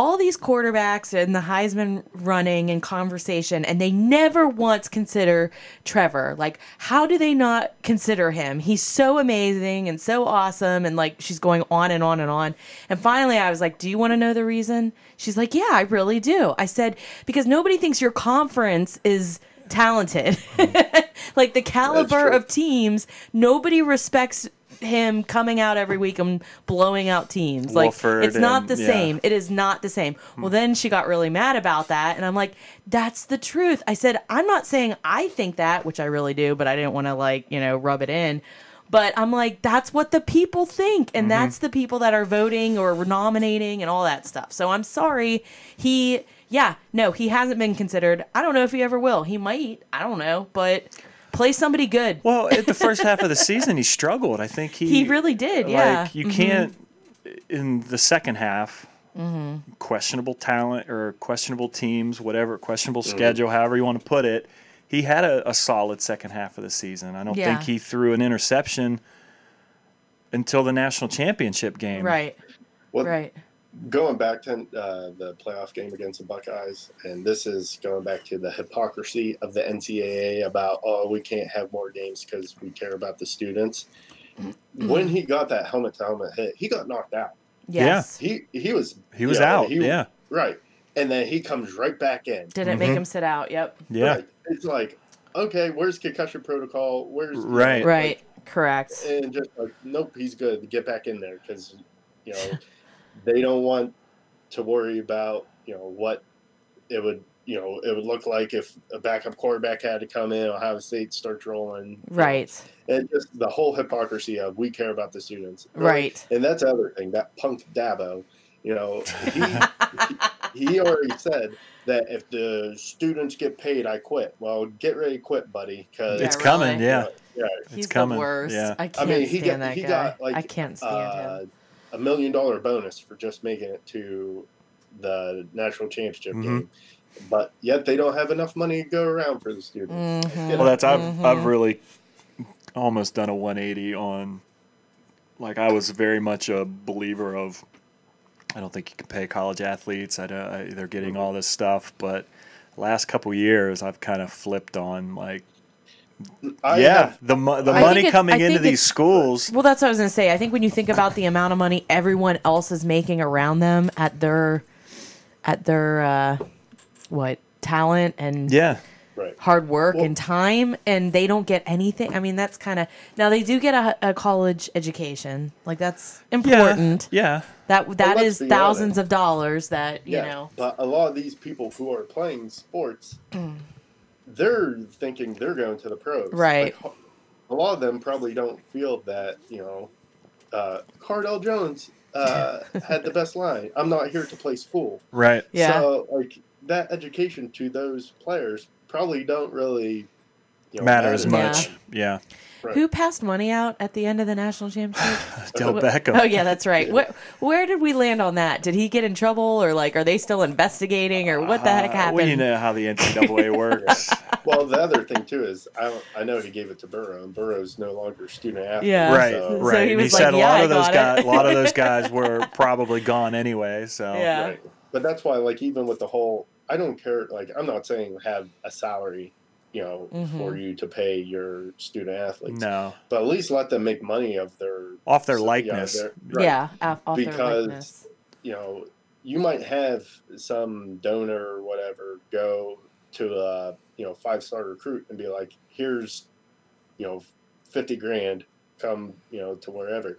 All these quarterbacks and the Heisman running and conversation, and they never once consider Trevor. Like, how do they not consider him? He's so amazing and so awesome. And like, she's going on and on and on. And finally, I was like, Do you want to know the reason? She's like, Yeah, I really do. I said, Because nobody thinks your conference is talented. like the caliber of teams, nobody respects him coming out every week and blowing out teams. Like Wofford it's not and- the yeah. same. It is not the same. Hmm. Well, then she got really mad about that, and I'm like, that's the truth. I said, I'm not saying I think that, which I really do, but I didn't want to like you know rub it in. But I'm like, that's what the people think, and mm-hmm. that's the people that are voting or nominating and all that stuff. So I'm sorry, he, yeah, no, he hasn't been considered. I don't know if he ever will. He might. I don't know, but play somebody good. Well, at the first half of the season, he struggled. I think he He really did, yeah. Like you Mhm. can't in the second half. Mm-hmm. Questionable talent or questionable teams, whatever, questionable schedule, however you want to put it. He had a, a solid second half of the season. I don't Yeah. think he threw an interception until the national championship game. Right, Well, right. Going back to uh, the playoff game against the Buckeyes, and this is going back to the hypocrisy of the NCAA about oh we can't have more games because we care about the students. Mm-hmm. When he got that helmet to helmet hit, he got knocked out. Yes. He he was He was you know, out. he- yeah. right, and then he comes right back in. Didn't make Mhm. him sit out. Yep. Yeah. Right. It's like okay, where's concussion protocol? Where's you Right. like, Right. Correct. and just like nope he's good get back in there because you know they don't want to worry about you know what it would you know it would look like if a backup quarterback had to come in ohio state starts rolling. Right. and just the whole hypocrisy of we care about the students Really. Right. and that's the other thing that punk dabo you know he, he already said that if the students get paid i quit well get ready to quit buddy because Yeah, it's coming. really. Yeah. yeah He's coming, the worst. yeah. I I can't mean, he stand got that he guy. got like I can't stand uh, him. A million dollar bonus for just making it to the national championship Mhm. game, but yet they don't have enough money to go around for the students. Mhm. Well, that's I've Mhm. I've really almost done a 180 on. Like I was very much a believer of. I don't think you can pay college athletes. I don't, I, they're getting all this stuff, but last couple years I've kind of flipped on like I yeah have- the mo- the I money coming into these schools. Well, that's what I was gonna say. I think when you think about the amount of money everyone else is making around them at their, at their, uh, what talent and Yeah, right. hard work Well- and time, and they don't get anything. I mean, that's kind of now they do get a, a college education. Like that's important. Yeah, That that let's is thousands honest. of dollars that you yeah, know. but a lot of these people who are playing sports, they're thinking they're going to the pros. Right. Like, a lot of them probably don't feel that you know, uh, Cardale Jones uh, had the best line. I'm not here to play school. right. Yeah. So like that education to those players probably don't really you know, Matter as much. Yeah, Right. Who passed money out at the end of the national championship? Del Beckham. Oh yeah, that's right. Where, where did we land on that? Did he get in trouble, or like, are they still investigating, or what the heck Uh, happened? Well, you know how the NCAA works. Well, the other thing too is I I know he gave it to Burrow, and Burrow's no longer a student athlete. Yeah. right, so- So right. he And he like, said a lot I of those guys. A lot of those guys were probably gone anyway. So Yeah. Right. But that's why, like, even with the whole, I don't care. Like, I'm not saying have a salary, you know, Mhm. for you to pay your student athletes. no, But at least let them make money of their off their so- yeah, likeness. their- right. Yeah, off, off their Because- likeness. you know, you might have some donor or whatever go to a you know five star recruit and be like, here's you know fifty grand, come you know to wherever.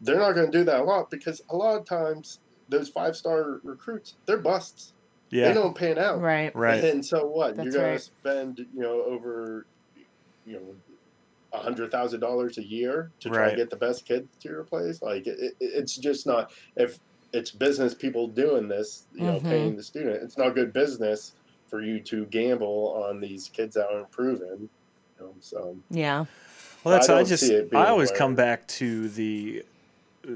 They're not going to do that a lot because a lot of times those five star recruits they're busts. They don't pan out. Right. right. And so what? That's You're going right. to spend you know over you know a hundred thousand dollars a year to try Right. to get the best kid to your place. Like it, it, it's just not if it's business people doing this, you know, Mhm. paying the student. It's not good business for you to gamble on these kids that aren't proven. You know, so Yeah. Well, that's I I, just see it being I always where- come back to the uh,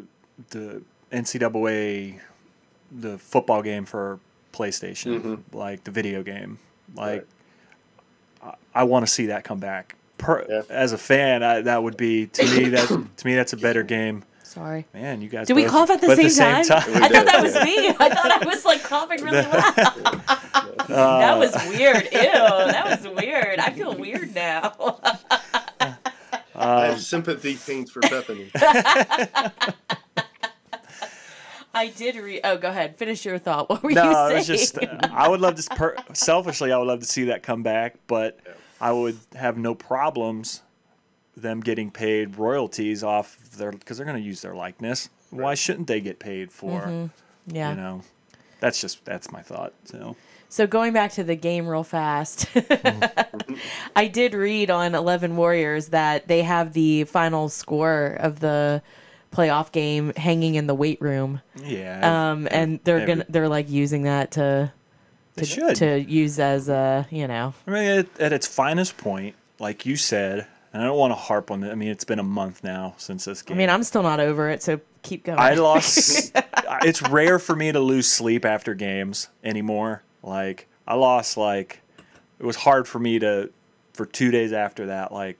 the NCAA the football game for PlayStation, Mhm. like the video game. Like I, I want to see that come back. Per, Yeah. As a fan, I, that would be to me that to me that's a better game. Sorry. Man, you guys. Did we both- cough at the both same, time? We I thought that was me. I thought I was like coughing really loud. Uh, that was weird. Ew, that was weird. I feel weird now. I uh, have sympathy pains for Bethany. I did read. Oh, go ahead. Finish your thought. What were no, you it saying? was just. I would love to. Per- selfishly, I would love to see that come back, but I would have no problems them getting paid royalties off their because they're going to use their likeness. Why shouldn't they get paid for? Mm-hmm. yeah. You know, that's just that's my thought. So So going back to the game real fast. I did read on Eleven Warriors that they have the final score of the playoff game hanging in the weight room, yeah, um, and they're every- gonna they're like using that to to, should. to use as a you know I mean, at, at its finest point, like you said, and I don't want to harp on it. I mean, it's been a month now since this game. I mean I'm still not over it, so keep going. I lost. it's rare for me to lose sleep after games anymore. Like I lost. Like it was hard for me to, for two days after that, like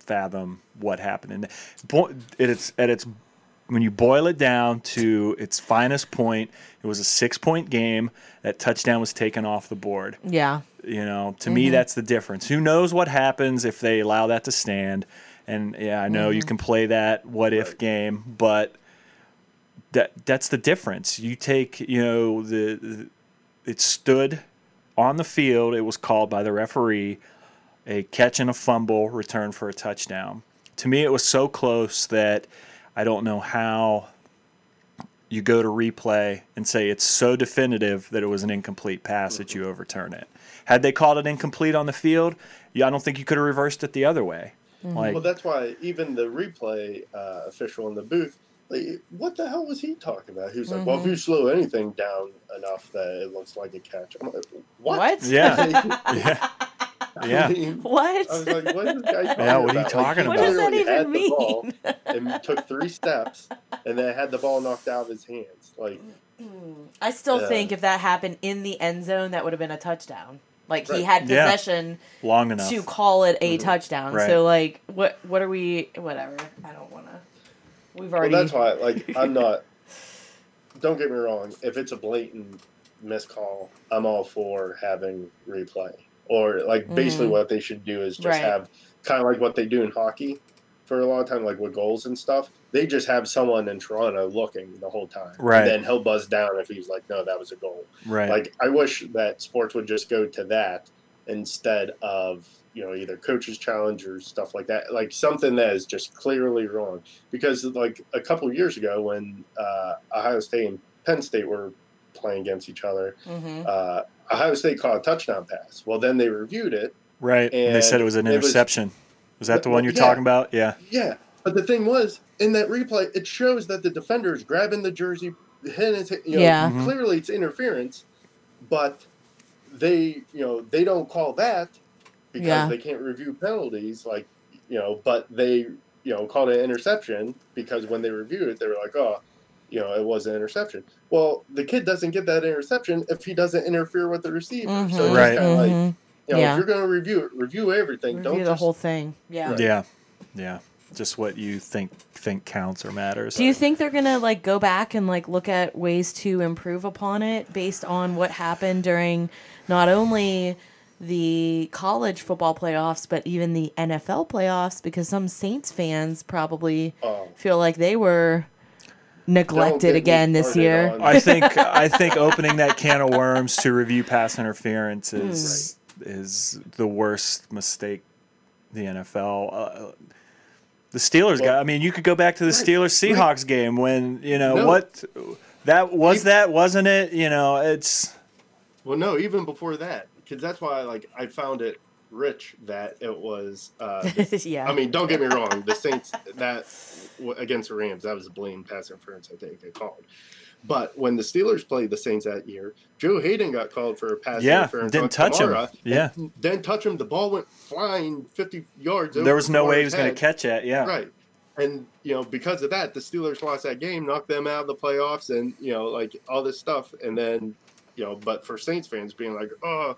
fathom what happened. And bo- at its at its when you boil it down to its finest point, it was a six point game. That touchdown was taken off the board. yeah. You know, to me, mm-hmm. that's the difference. Who knows what happens if they allow that to stand? And yeah, I know you mm-hmm. can play that what if Right. game, but that that's the difference. You take, you know, the, the it stood on the field. It was called by the referee a catch and a fumble return for a touchdown. To me, it was so close that I don't know how you go to replay and say it's so definitive that it was an incomplete pass that you mm-hmm. overturn it. Had they called it incomplete on the field, yeah, I don't think you could have reversed it the other way. Mm-hmm. Like, Well, that's why even the replay uh, official in the booth, like, what the hell was he talking about? He was like, "Well, if you mm-hmm. slow anything down enough that it looks like a catch," I'm like, "What?" What? yeah, I yeah, yeah. mean, What? I was like, "What is this guy talking Yeah, what are you about?" talking he What does that even the ball mean? and took three steps, and then had the ball knocked out of his hands. Like, I still Yeah. think if that happened in the end zone, that would have been a touchdown. Like he Right. had Yeah. possession Long enough. to call it a Mhm. touchdown. Right. So like, what what are we? Whatever. I don't want to. We've well, already. that's why, like, I'm not. Don't get me wrong. If it's a blatant miscall, I'm all for having replay. Or like basically Mhm. what they should do is just Right. have kind of like what they do in hockey for a long time, like with goals and stuff. They just have someone in Toronto looking the whole time, Right. And then he'll buzz down if he's like, "No, that was a goal." right. Like I wish that sports would just go to that instead of you know either coaches challenge or stuff like that. Like something that is just clearly wrong. Because like a couple years ago when uh, Ohio State and Penn State were playing against each other, Mhm. uh, Ohio State caught a touchdown pass. Well, then they reviewed it. right. And they said it was an it was- interception. Was, that the one you're yeah. talking about? Yeah. Yeah, but the thing was in that replay, it shows that the defender is grabbing the jersey, hitting his, you know, Yeah. Mhm. clearly it's interference, but they, you know, they don't call that because Yeah. they can't review penalties, like, you know, but they, you know, called it an interception because when they reviewed it, they were like, oh, you know, it was an interception. Well, the kid doesn't get that interception if he doesn't interfere with the receiver. So Mhm. it's Right. kind of like, you know, Yeah. if you're going to review it, review everything. Review don't the just, whole thing. Yeah. Right. Yeah. Yeah. Just what you think think counts or matters. Do you think they're gonna like go back and like look at ways to improve upon it based on what happened during not only the college football playoffs but even the NFL playoffs? Because some Saints fans probably Oh. feel like they were Don't neglected again this year. I think I think opening that can of worms to review pass interference Hmm. is is the worst mistake the NFL. Uh, the Steelers got. I mean, you could go back to the Right, Steelers Seahawks game when you know No. what that was. Even- That wasn't it. You know, it's Well, no, even before that, because that's why like I found it rich that it was. Uh, the- yeah. I mean, don't get me wrong, the Saints that w- against the Rams that was a blatant pass interference. I think they called. But when the Steelers played the Saints that year, Joe Haden got called for a pass yeah. interference. Didn't touch him. Yeah, Didn't touch him. The ball went flying fifty yards. there was no way he was going to catch it. Yeah, Right. And you know, because of that, the Steelers lost that game, knocked them out of the playoffs, and you know, like all this stuff. And then, you know, but for Saints fans being like, oh,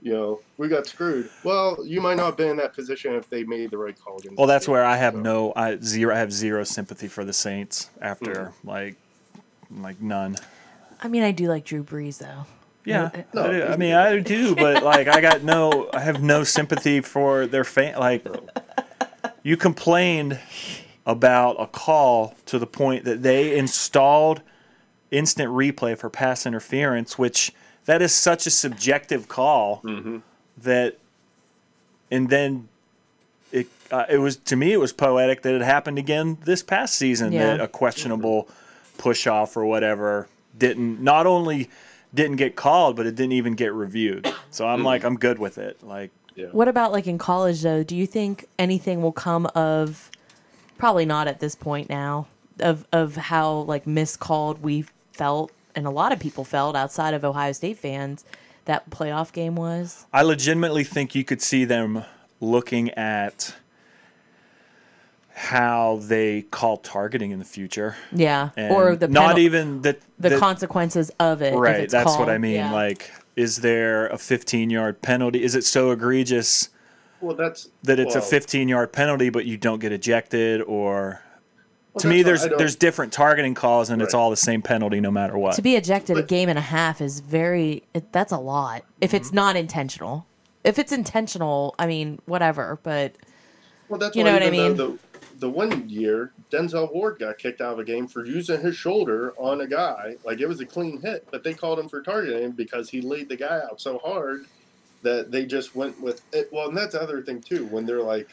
You know, we got screwed. Well, you might not have been in that position if they made the right call. Well, that's where I have no I zero I have zero sympathy for the Saints after hmm. like like none. I mean, I do like Drew Brees though. Yeah, No, I, do. I mean. I do, but like I got no, I have no sympathy for their fan. Like you complained about a call to the point that they installed instant replay for pass interference, which that is such a subjective call Mm-hmm. that, and then it uh, it was to me it was poetic that it happened again this past season Yeah. that a questionable push off or whatever didn't not only didn't get called but it didn't even get reviewed. So I'm like I'm good with it. Like Yeah. What about like in college though? Do you think anything will come of? Probably not at this point now. Of of how like miscalled we felt, and a lot of people felt outside of Ohio State fans that playoff game was. I legitimately think you could see them looking at how they call targeting in the future. Yeah, And or the not penal- even that the that- consequences of it. if right it's that's what i mean Yeah. like is there a 15 yard penalty is it so egregious Well, that's that it's a 15 yard penalty but you don't get ejected or well, to me there's why there's different targeting calls and it's all the same penalty no matter what to be ejected a game and a half is very. It, that's a lot. If Mm-hmm. it's not intentional. If it's intentional, I mean, whatever. But Well, that's You know what I mean? The, the one year, Denzel Ward got kicked out of a game for using his shoulder on a guy. Like it was a clean hit, but they called him for targeting because he laid the guy out so hard that they just went with it. Well, and that's the other thing too. When they're like,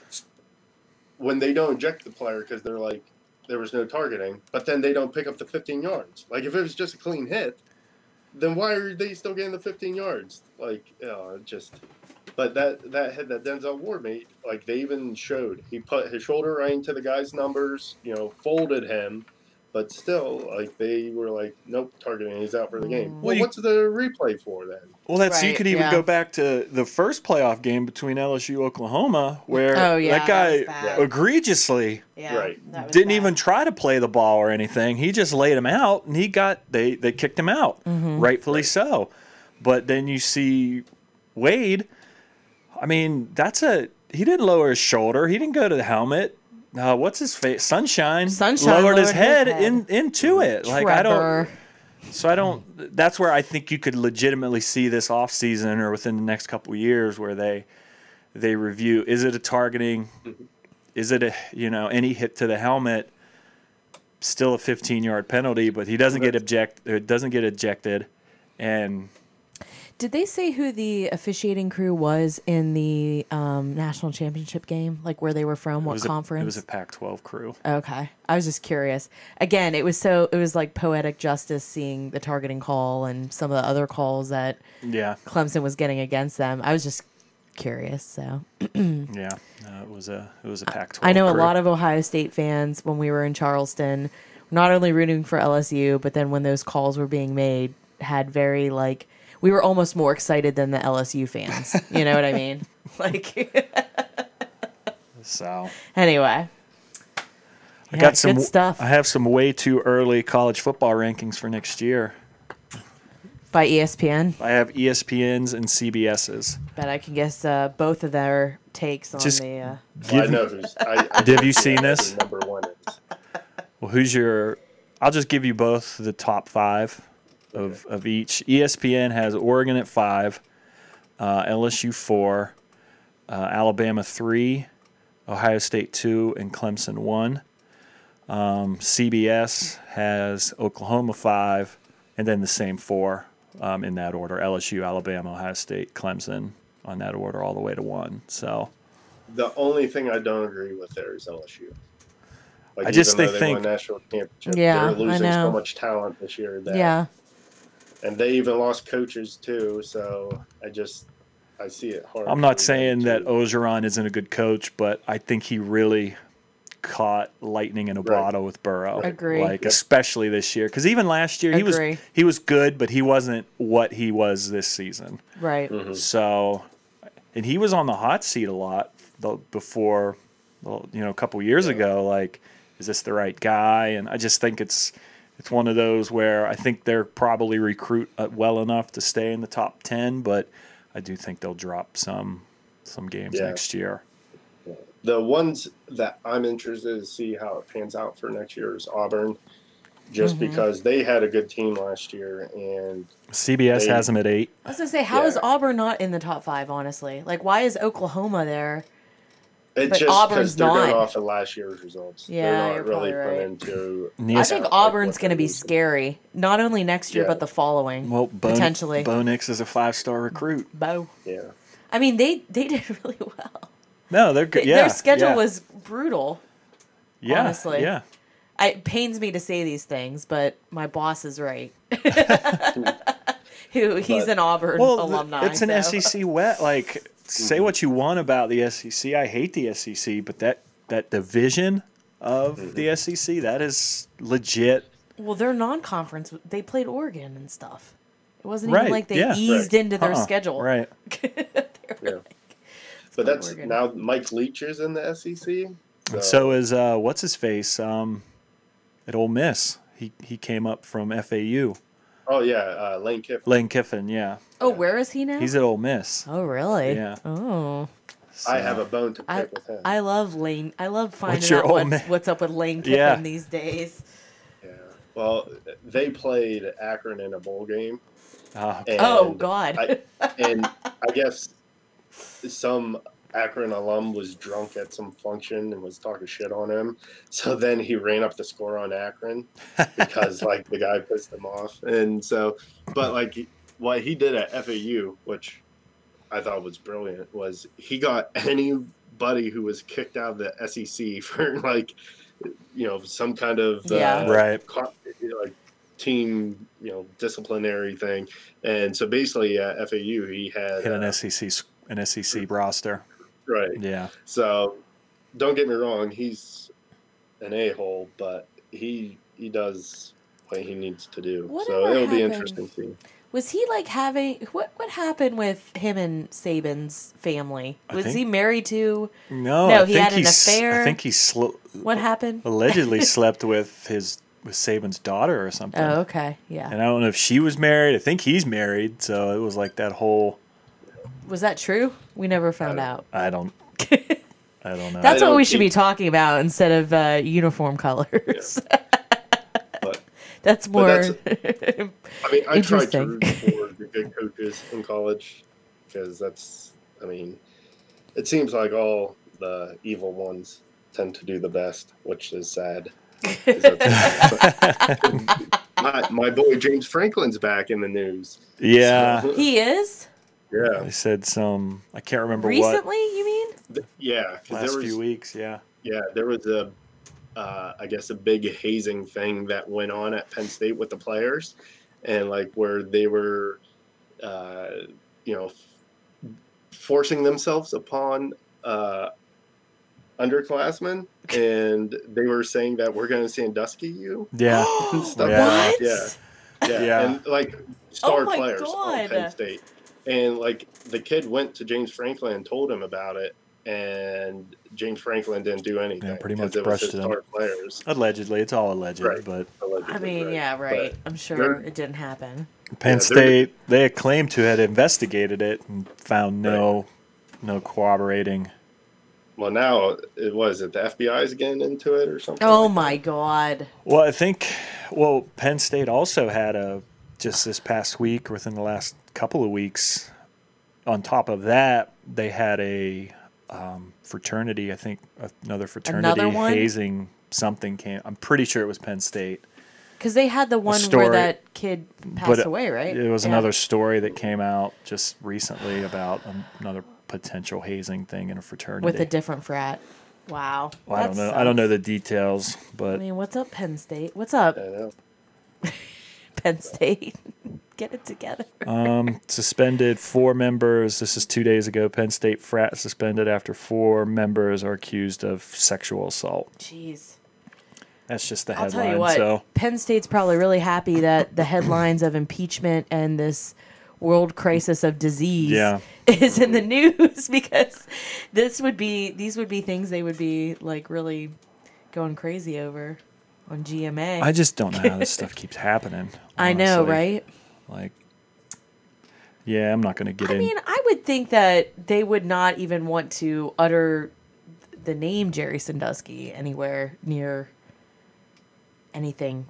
when they don't eject the player because they're like, there was no targeting, but then they don't pick up the 15 yards. Like if it was just a clean hit, then why are they still getting the 15 yards? Like, it just. But that that hit that Denzel Ward made, like they even showed, he put his shoulder right into the guy's numbers, you know, folded him, but still, like they were like, nope, targeting, he's out for the game. Well, Well, you- what's the replay for then? well that's you could even yeah. go back to the first playoff game between lsu oklahoma where Oh, yeah, that that guy was bad. egregiously yeah, Right. didn't bad. even try to play the ball or anything. He just laid him out, and he got they they kicked him out, Mm-hmm. rightfully so. But then you see Wade. I mean, that's a he didn't lower his shoulder. He didn't go to the helmet. Uh, what's his face? Sunshine. Sunshine lowered, his, lowered his head, head. in into it. Like I don't. So I don't. That's where I think you could legitimately see this off season or within the next couple of years where they they review: is it a targeting? Is it a you know any hit to the helmet? Still a 15 yard penalty, but he doesn't get object. It doesn't get ejected, and Did they say who the officiating crew was in the um, national championship game? Like where they were from, what was conference? A, it was a Pac-12 crew. Okay. I was just curious. Again, it was so it was like poetic justice seeing the targeting call and some of the other calls that Yeah, Clemson was getting against them. I was just curious. So yeah. No, it was a it was a Pac-12. I know a lot of Ohio State fans when we were in Charleston, not only rooting for LSU, but then when those calls were being made, had very like we were almost more excited than the LSU fans. You know what I mean? Like So anyway. I Yeah, got some good stuff I have some way too early college football rankings for next year. by ESPN. I have ESPN's and CBS's. Bet I can guess uh, both of their takes on Just the. Uh, Well, I Give- know who's. I, I Have you seen this? Number one is. Well, who's your? I'll just give you both the top five of, of each. ESPN has Oregon at five, uh, LSU four, uh, Alabama three, Ohio State two, and Clemson one. Um, CBS has Oklahoma five, and then the same four um, in that order: LSU, Alabama, Ohio State, Clemson on that order all the way to one. So The only thing I don't agree with there is LSU. Like, I just even though think- they won national championship, Yeah, they're losing so much talent this year. That, yeah. And they even lost coaches too. So I just I see it hard. I'm not saying that to- Orgeron isn't a good coach, but I think he really caught lightning in a Right. bottle with Burrow. Agree. Like Yep. especially this year, because even last year he Agree. was he was good, but he wasn't what he was this season. Right. Mhm. So, and he was on the hot seat a lot before, well, you know, a couple years Yeah. ago. Like, is this the right guy? And I just think it's it's one of those where I think they're probably recruit uh, well enough to stay in the top ten, but I do think they'll drop some some games Yeah. next year. The ones that I'm interested to see how it pans out for next year is Auburn, just Mhm. because they had a good team last year, and CBS They- has them at eight. I was gonna say, how is Yeah. Auburn not in the top five? Honestly, like, why is Oklahoma there? It's But just Auburn's because they're going not. off of last year's results. Yeah, they're you're not really probably put right. into. I think Auburn's gonna be scary, not only next year Yeah. but the following. well, Bo, potentially. Bo Nix is a five star recruit. Bo. Yeah, I mean, they they did really well. No, they're good. Yeah, Their schedule yeah, was brutal. yeah, honestly. Yeah, I, it pains me to say these things, but my boss is right. Who he's But- an Auburn well, alumni. it's an so- SEC wet. Like, say Mhm. what you want about the SEC. I hate the SEC, but that that division of Mm-hmm. the SEC that is legit. Well, they're non-conference. They played Oregon and stuff. It wasn't Right, even like they yeah. eased Right. into their Uh-uh, schedule. Right. yeah. Let's But that's Oregon. now Mike Leach is in the SEC. So, And so is uh, what's his face um, at Ole Miss. He he came up from FAU. Oh yeah, uh, Lane Kiffin. Lane Kiffin. Yeah, Oh, where is he now? he's at Ole Miss. oh, really? Yeah. Oh, I have a bone to pick I with him. I love Lane. I love finding your out what's, what's up with Lane Kiffin Yeah. these days. yeah. Well, they played Akron in a bowl game, Ah, oh God. I, and I guess some Akron alum was drunk at some function and was talking shit on him. So then he ran up the score on Akron because like the guy pissed him off. And so, but like what he did at FAU, which I thought was brilliant, was he got anybody who was kicked out of the SEC for like, you know, some kind of Yeah. uh, Right. co- you know, like team, you know, disciplinary thing. And so basically at FAU, he had hit an uh, SEC s- an SEC roster. Right. Yeah. So don't get me wrong, he's an a hole, but he he does what he needs to do. so it'll be interesting to see. Was he like having what? What happened with him and Saban's family? Was think- he married to? No, No, I he think had an he's- affair. I think he sl- What happened? allegedly slept with his with Saban's daughter or something. Oh, okay, yeah. And I don't know if she was married. I think he's married. So it was like that whole. Was that true? We never found don't- out. I don't. I don't know. That's I what we should be talking about instead of uh, uniform colors. But that's more. I mean, I tried to Interesting. root for the good coaches in college because that's. I mean, it seems like all the evil ones tend to do the best, which is sad. my, my boy James Franklin's back in the news. yeah. So, he is yeah. They said some. I can't remember recently. You mean? Th- Yeah. what. 'cause Last there was, few weeks. Yeah. Yeah, there was a, uh, I guess, a big hazing thing that went on at Penn State with the players, and like where they were, uh, you know, f- forcing themselves upon uh, underclassmen, and they were saying that we're going to Sandusky you Yeah. stuff. Yeah. What? Yeah. Yeah, Yeah. and like star Oh my players on God. Penn State, and like the kid went to James Franklin and told him about it, and James Franklin didn't do anything. Yeah, pretty much it was brushed it star players. Allegedly, it's all alleged, Right. but allegedly, I mean, yeah, right. But I'm sure it didn't happen. Penn Yeah, State they claimed to had investigated it and found no no corroborating. well, now it was it the FBI's getting into it or something. Oh like my god. Well, I think well Penn State also had a just this past week, or within the last couple of weeks. On top of that, they had a um, fraternity. I think another fraternity Another hazing something came. I'm pretty sure it was Penn State. Because they had the one story- where that kid passed but it- away, right? It was Yeah. another story that came out just recently about another potential hazing thing in a fraternity. with a different frat. Wow. Well, I don't That know. I don't know the details, but I mean, what's up, Penn State? What's up. I know. Penn State? Get it together. um, suspended four members. This is two days ago. Penn State frat suspended after four members are accused of sexual assault. Jeez. That's just the I'll headline. tell you what. So Penn State's probably really happy that the headlines of impeachment and this world crisis of disease Yeah. is in the news because this would be these would be things they would be like really going crazy over on GMA. I just don't know how this stuff keeps happening. I know, right? Like, yeah, I'm not going to get I in. I mean, I would think that they would not even want to utter the name Jerry Sandusky anywhere near anything.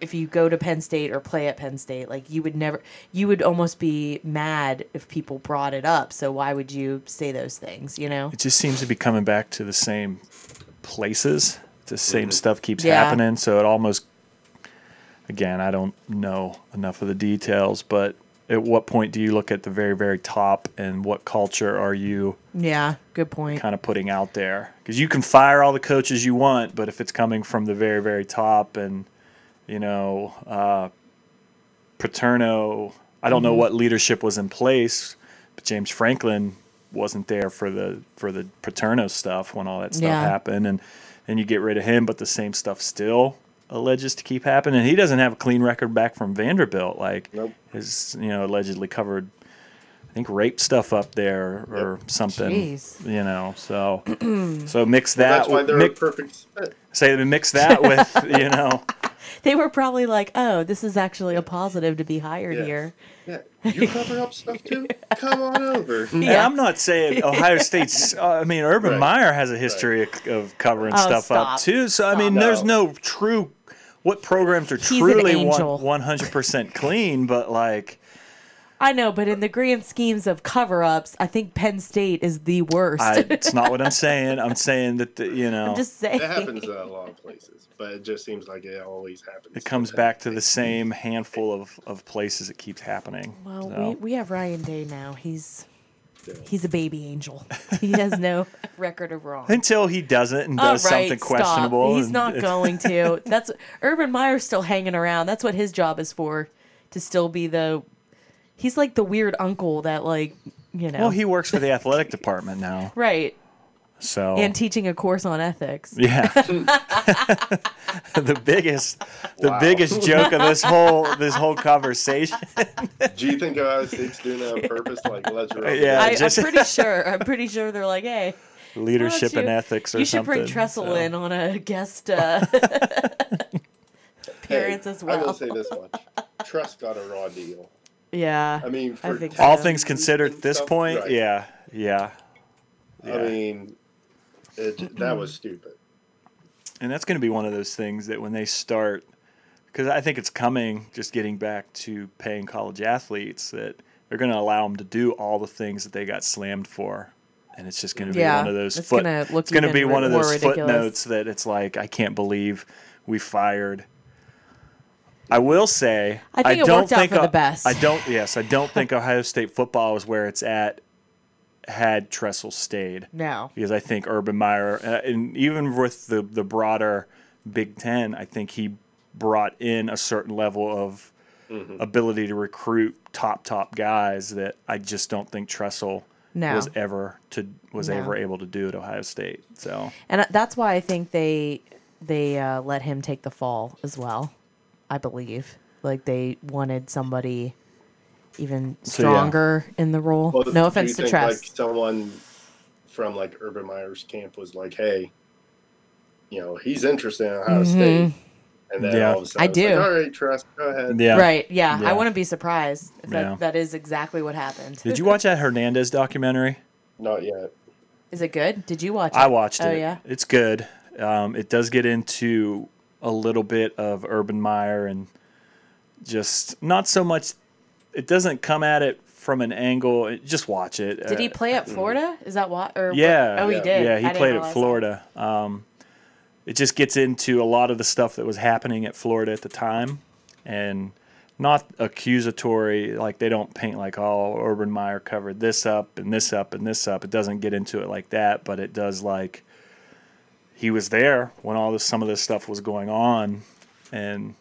If you go to Penn State or play at Penn State, like you would never, you would almost be mad if people brought it up. So why would you say those things? You know? It just seems to be coming back to the same places. The same stuff keeps Yeah. happening. So it almost, again, I don't know enough of the details, but at what point do you look at the very, very top and what culture are you Yeah, good point. kind of putting out there? Because you can fire all the coaches you want, but if it's coming from the very, very top and, you know, uh, Paterno, I don't Mm-hmm. know what leadership was in place, but James Franklin wasn't there for the for the Paterno stuff when all that stuff Yeah. happened, and and you get rid of him, but the same stuff still alleges to keep happening. And he doesn't have a clean record back from Vanderbilt, like Nope. his you know allegedly covered. I think rape stuff up there or something, Jeez. you know. So, so mix that. That's why they're mix, a perfect fit. say mix that with you know They were probably like, "Oh, this is actually a positive to be hired Yeah. here." Yeah, you cover up stuff too. Come on over. And Yeah. I'm not saying Ohio State's. Uh, I mean, Urban Right. Meyer has a history of, of covering Oh, stuff up too. So I Stop. mean, there's No. no true. What programs are He's an truly angel. one hundred percent clean? But like, I know, but in the grand schemes of cover-ups, I think Penn State is the worst. I, it's not what I'm saying. I'm saying that the, you know I'm just saying. It happens at a lot of places, but it just seems like it always happens. it comes back to the same handful of, of places it keeps happening. Well, So, we, we have Ryan Day now. He's he's a baby angel. He has no record of wrong. until he does it and does right, something stop. questionable. He's and not going to. That's Urban Meyer's still hanging around. That's what his job is for, to still be the. He's like the weird uncle that like you know. Well, he works for the athletic department now, right so and teaching a course on ethics. Yeah. the biggest the Wow. biggest joke of this whole this whole conversation. Do you think Ohio State's doing that on purpose? Like, let's rub Yeah, I, just- I'm pretty sure. I'm pretty sure they're like, hey, Leadership Why and ethics or you should something. bring Tressel so. in on a guest uh, appearance Hey, as well. I well. will say this much: Tress got a raw deal. Yeah. I mean, I for think All so. things considered at this Stuff, point, right. yeah. Yeah. I mean, it, that was stupid. and that's going to be one of those things that when they start because i think it's coming just getting back to paying college athletes that they're going to allow them to do all the things that they got slammed for and it's just going to be Yeah, one of those it's foot, gonna look it's going to be one of those ridiculous. footnotes that it's like i can't believe we fired I will say I think it don't worked out think for the best. I don't. Yes, I don't think Ohio State football is where it's at. Had Tressel stayed, No. because I think Urban Meyer, uh, and even with the the broader Big Ten, I think he brought in a certain level of ability to recruit top top guys that I just don't think Tressel No. was ever to was No. ever able to do at Ohio State. So And that's why I think they they uh, let him take the fall as well. I believe like they wanted somebody even So, yeah. stronger in the role. Well, no do offense you to think, Tress. Like someone from like Urban Meyer's camp was like, "Hey, you know, he's interested in Ohio State," and then Yeah. all of a sudden, I it's like, do. All right, Tress, go ahead. yeah, Right. Yeah. Yeah. I wouldn't be surprised if that, Yeah. that is exactly what happened. Did you watch that Hernandez documentary? Not yet. Is it good? Did you watch it? I watched Oh, it. yeah? It's good. Um, it does get into a little bit of Urban Meyer and just not so much. It doesn't come at it from an angle. Just watch it. Did he Uh, play at Florida? Is that what? Or what- Yeah. Oh, he did. Yeah, he didn't played at. Florida. Um, it just gets into a lot of the stuff that was happening at Florida at the time, and not accusatory. Like they don't paint like, oh, Urban Meyer covered this up and this up and this up. It doesn't get into it like that, but it does like he was there when all this some of this stuff was going on, and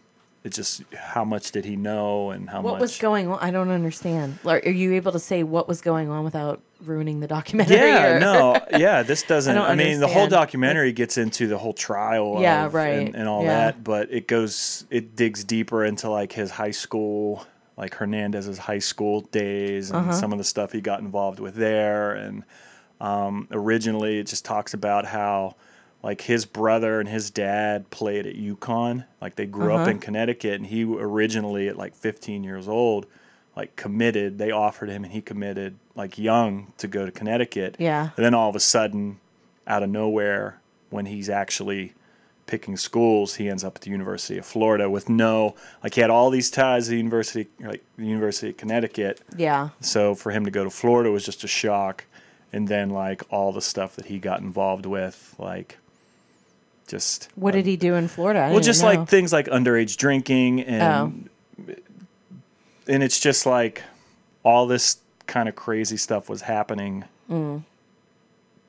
it just how much did he know and how What much was going on? I don't understand. Are you able to say what was going on without ruining the documentary? Yeah, or- no, yeah, this doesn't. don't I, mean, the whole documentary gets into the whole trial, Yeah, of- right, and, and all yeah. that, but it goes, it digs deeper into like his high school, like Hernandez's high school days, and Uh-huh. some of the stuff he got involved with there, and um, originally it just talks about how. Like his brother and his dad played at UConn. Like they grew up Uh-huh. in Connecticut, and he originally, at like 15 years old, like committed. They offered him, and he committed like young to go to Connecticut. Yeah. And then all of a sudden, out of nowhere, when he's actually picking schools, he ends up at the University of Florida with no like he had all these ties to the university, like the University of Connecticut. Yeah. So for him to go to Florida was just a shock, and then like all the stuff that he got involved with, like just What did he do in Florida? I well, just know. like things like underage drinking and and it's just like all this kind of crazy stuff was happening Mm.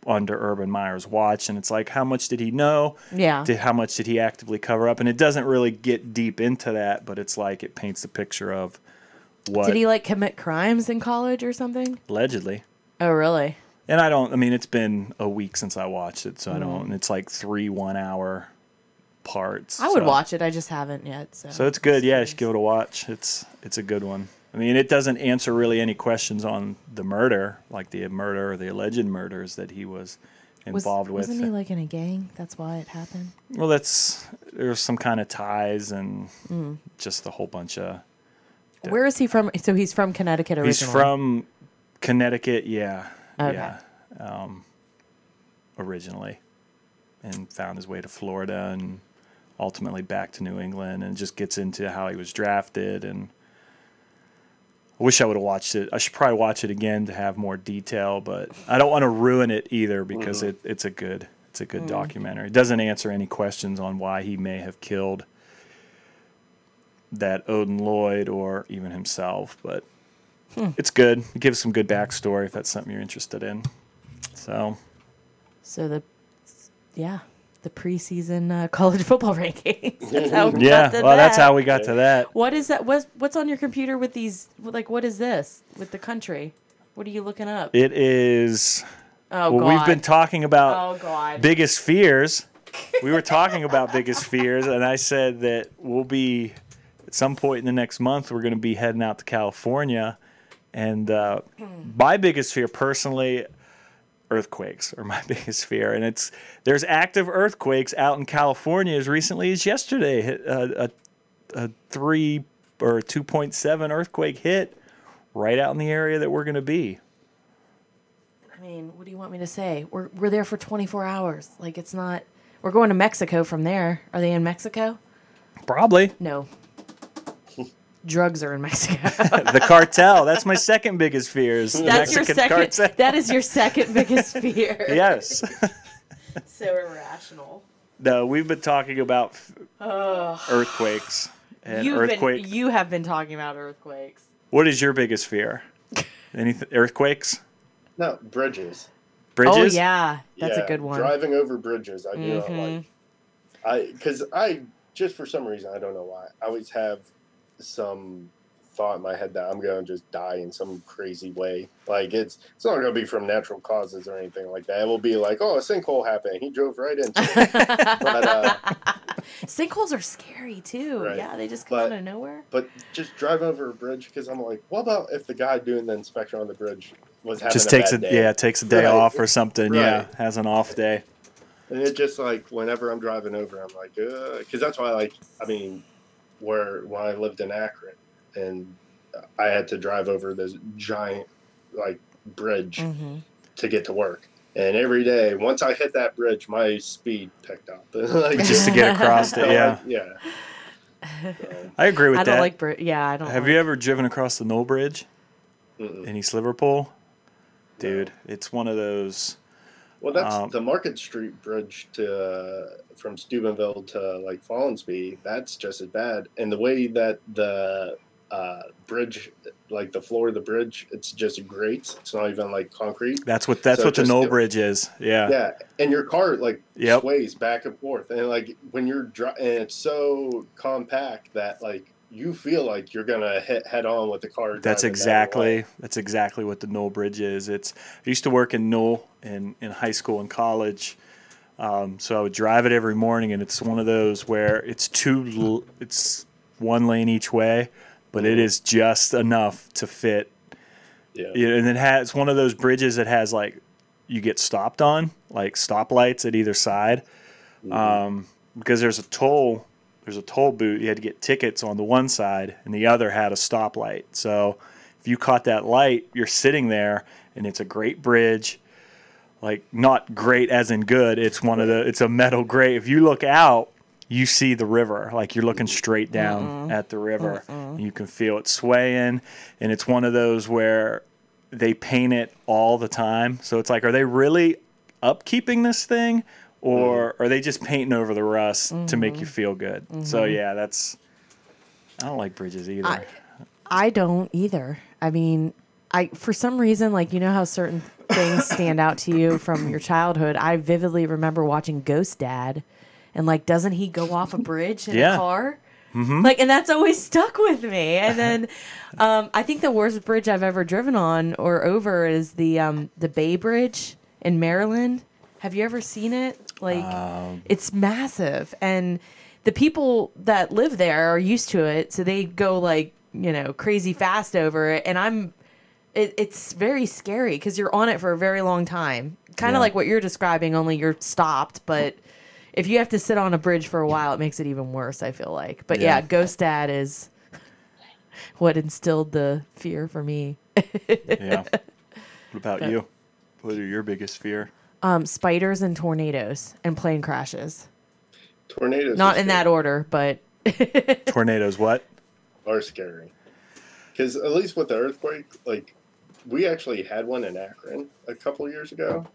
under Urban Meyer's watch, and it's like how much did he know? yeah. Did, how much did he actively cover up? And it doesn't really get deep into that, but it's like it paints a picture of what Did he like commit crimes in college or something? allegedly. Oh, really? And I don't. I mean, it's been a week since I watched it, so I Mm. don't. It's like three one-hour parts. I would so- watch it. I just haven't yet. So, So it's good. Yeah, you should give it a watch. It's it's a good one. I mean, it doesn't answer really any questions on the murder, like the murder or the alleged murders that he was Was, involved with. Wasn't he like in a gang? That's why it happened. well, that's there's some kind of ties and Mm. just a whole bunch of. Where is he from? So he's from Connecticut originally. He's from Connecticut. Yeah. Okay. Yeah. Um, originally, and found his way to Florida and ultimately back to New England, and just gets into how he was drafted and. I wish I would have watched it. I should probably watch it again to have more detail, but I don't want to ruin it either because it, it's a good it's a good documentary. It doesn't answer any questions on why he may have killed that Odin Lloyd or even himself, but it's good. It gives some good backstory if that's something you're interested in. So So the, yeah, the preseason uh, college football rankings. That's how we yeah, got to well, that's how we got to that. What is that? What's what's on your computer with these? Like, what is this with the country? What are you looking up? It is. oh well, God! we've been talking about oh God! biggest fears. We were talking about biggest fears, and I said that we'll be at some point in the next month. We're going to be heading out to California, and uh, my biggest fear, personally, earthquakes are my biggest fear. And it's there's active earthquakes out in California as recently as yesterday. A, a, a three or two point seven earthquake hit right out in the area that we're going to be. I mean, what do you want me to say? We're we're there for 24 hours. Like, it's not. We're going to Mexico from there. Are they in Mexico? Probably No. Drugs are in Mexico. the cartel. That's my second biggest fear. Is the That's your second. cartel. That is your second biggest fear. yes. So irrational. no, we've been talking about f- earthquakes and You've earthquake. been you have been talking about earthquakes. what is your biggest fear? Anything earthquakes? No, bridges. Bridges? Oh yeah, that's Yeah, a good one. Driving over bridges, I do not Mhm. like. I because I just for some reason I don't know why I always have some thought in my head that I'm gonna just die in some crazy way. Like it's it's not gonna be from natural causes or anything like that. It will be like, oh, a sinkhole happened. He drove right into it. but uh, Sinkholes are scary too. Right. Yeah, they just come But- out of nowhere. but just drive over a bridge because I'm like, what about if the guy doing the inspection on the bridge was having Just a takes a day? yeah, takes a day Right. off or something. Yeah, has an off day. And it's just like whenever I'm driving over, I'm like, because that's why, I like, I mean, where when I lived in Akron, and I had to drive over this giant like bridge hmm to get to work, and every day, once I hit that bridge, my speed picked up. like, Just to get across it. Yeah, yeah. So, I agree with I don't that. like Brit. Yeah, I don't. Have like- you ever driven across the Newell Bridge mm-mm. in East Liverpool? No. Dude, it's one of those. Well, that's Um, the Market Street Bridge to uh, from Steubenville to like Follansbee. That's just as bad. And the way that the uh, bridge, like the floor of the bridge, it's just grates. It's not even like concrete. That's what that's So what the Newell Bridge is. Yeah. Yeah, and your car like Yep. sways back and forth, and like when you're dri- and it's so compact that like you feel like you're gonna hit head on with the car. That's that exactly that's exactly what the Newell Bridge is. It's I used to work in Newell in, in high school and college, um, so I would drive it every morning, and it's one of those where it's two it's one lane each way, but it is just enough to fit. Yeah. And it has one of those bridges that has like you get stopped on like stoplights at either side, Mhm. um, because there's a toll there's a toll booth. You had to get tickets on the one side, and the other had a stoplight. So if you caught that light, you're sitting there, and it's a great bridge. Like not great as in good. It's one of the. It's a metal gray. If you look out, you see the river. Like you're looking straight down at the river. You can feel it swaying, and it's one of those where they paint it all the time. So it's like, are they really upkeeping this thing, or are they just painting over the rust to make you feel good? So yeah, that's. I don't like bridges either. I- I don't either. I mean, I for some reason like you know how certain things stand out to you from your childhood. I vividly remember watching Ghost Dad, and like, doesn't he go off a bridge in Yeah. a car? Mm-hmm. Like, and that's always stuck with me. And then, um, I think the worst bridge I've ever driven on or over is the um, the Bay Bridge in Maryland. Have you ever seen it? Like, um, it's massive, and the people that live there are used to it, so they go like you know crazy fast over it. And I'm, it, it's very scary because you're on it for a very long time, kind of Yeah. like what you're describing, only you're stopped, but. If you have to sit on a bridge for a while, it makes it even worse. I feel like, but yeah, Yeah. Ghost Dad is what instilled the fear for me. yeah. What about you? What are your biggest fear? Um, spiders and tornadoes and plane crashes. Tornadoes Not in that order, but Tornadoes. What? are scary. Because at least with the earthquake, like we actually had one in Akron a couple years ago,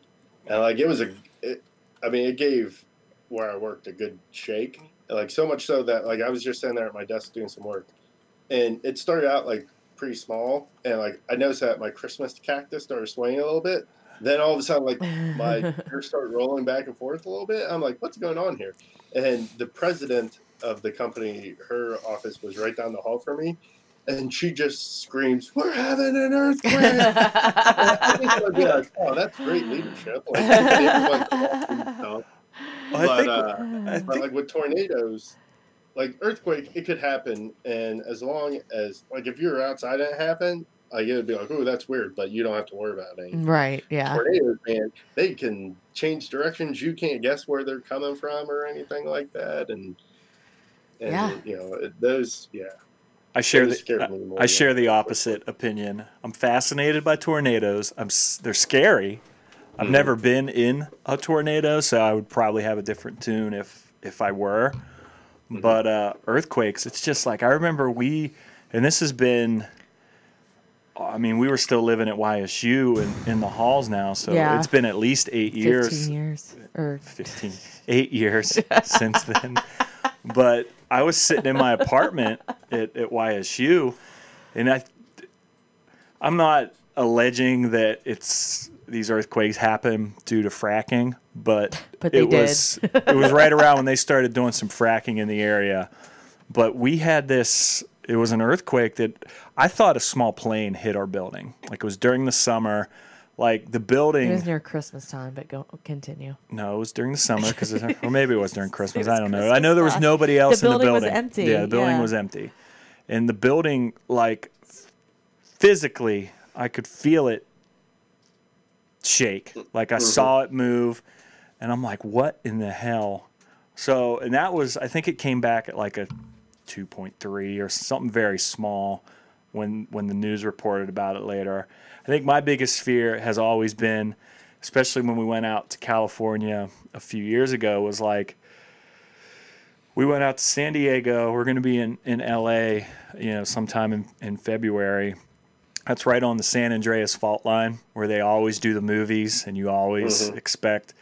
and like it was a, it, I mean, it gave where I worked a good shake. Like so much so that like I was just sitting there at my desk doing some work, and it started out like pretty small, and like I noticed that my Christmas cactus started swaying a little bit. Then all of a sudden, like my hair started rolling back and forth a little bit. I'm like, what's going on here? And the president of the company, her office was right down the hall from me, and she just screams, "We're having an earthquake!" I think like, "Oh, that's great leadership!" Like, everyone calls and stuff. I But, uh, but like with tornadoes, like earthquake, it could happen, and as long as like if you're outside and it happened, like it would be like, "Oh, that's weird," but you don't have to worry about it. right, yeah. Tornadoes, man, they can change directions. You can't guess where they're coming from or anything like that, and and Yeah. you know it- those, yeah. I share those the scared more I than- share the opposite opinion. I'm fascinated by tornadoes. I'm they're scary. I've Mhm. never been in a tornado, so I would probably have a different tune if if I were. Mhm. But uh, earthquakes, it's just like I remember we, and this has been. I mean, we were still living at YSU and in the halls now, so Yeah. it's been at least eight years. Fifteen years or 15 eight years since then but i was sitting in my apartment at, at ysu and i i'm not alleging that it's these earthquakes happen due to fracking but, But it did. was it was right around when they started doing some fracking in the area but we had this it was an earthquake that i thought a small plane hit our building like it was during the summer like the building. it was near Christmas time. But go continue. no, it was during the summer because, or maybe it was during Christmas. was I don't know. Christmas I know there was nobody else in the building was building. was empty, Yeah, the building yeah. was empty, and the building, like physically, I could feel it shake. Like I Mhm. saw it move, and I'm like, "What in the hell?" So, and that was, I think it came back at like a 2.3 or something very small when when the news reported about it later. I think my biggest fear has always been, especially when we went out to California a few years ago, was like we went out to San Diego. We're going to be in in LA, you know, sometime in, in February. That's right on the San Andreas fault line where they always do the movies and you always Mhm. expect.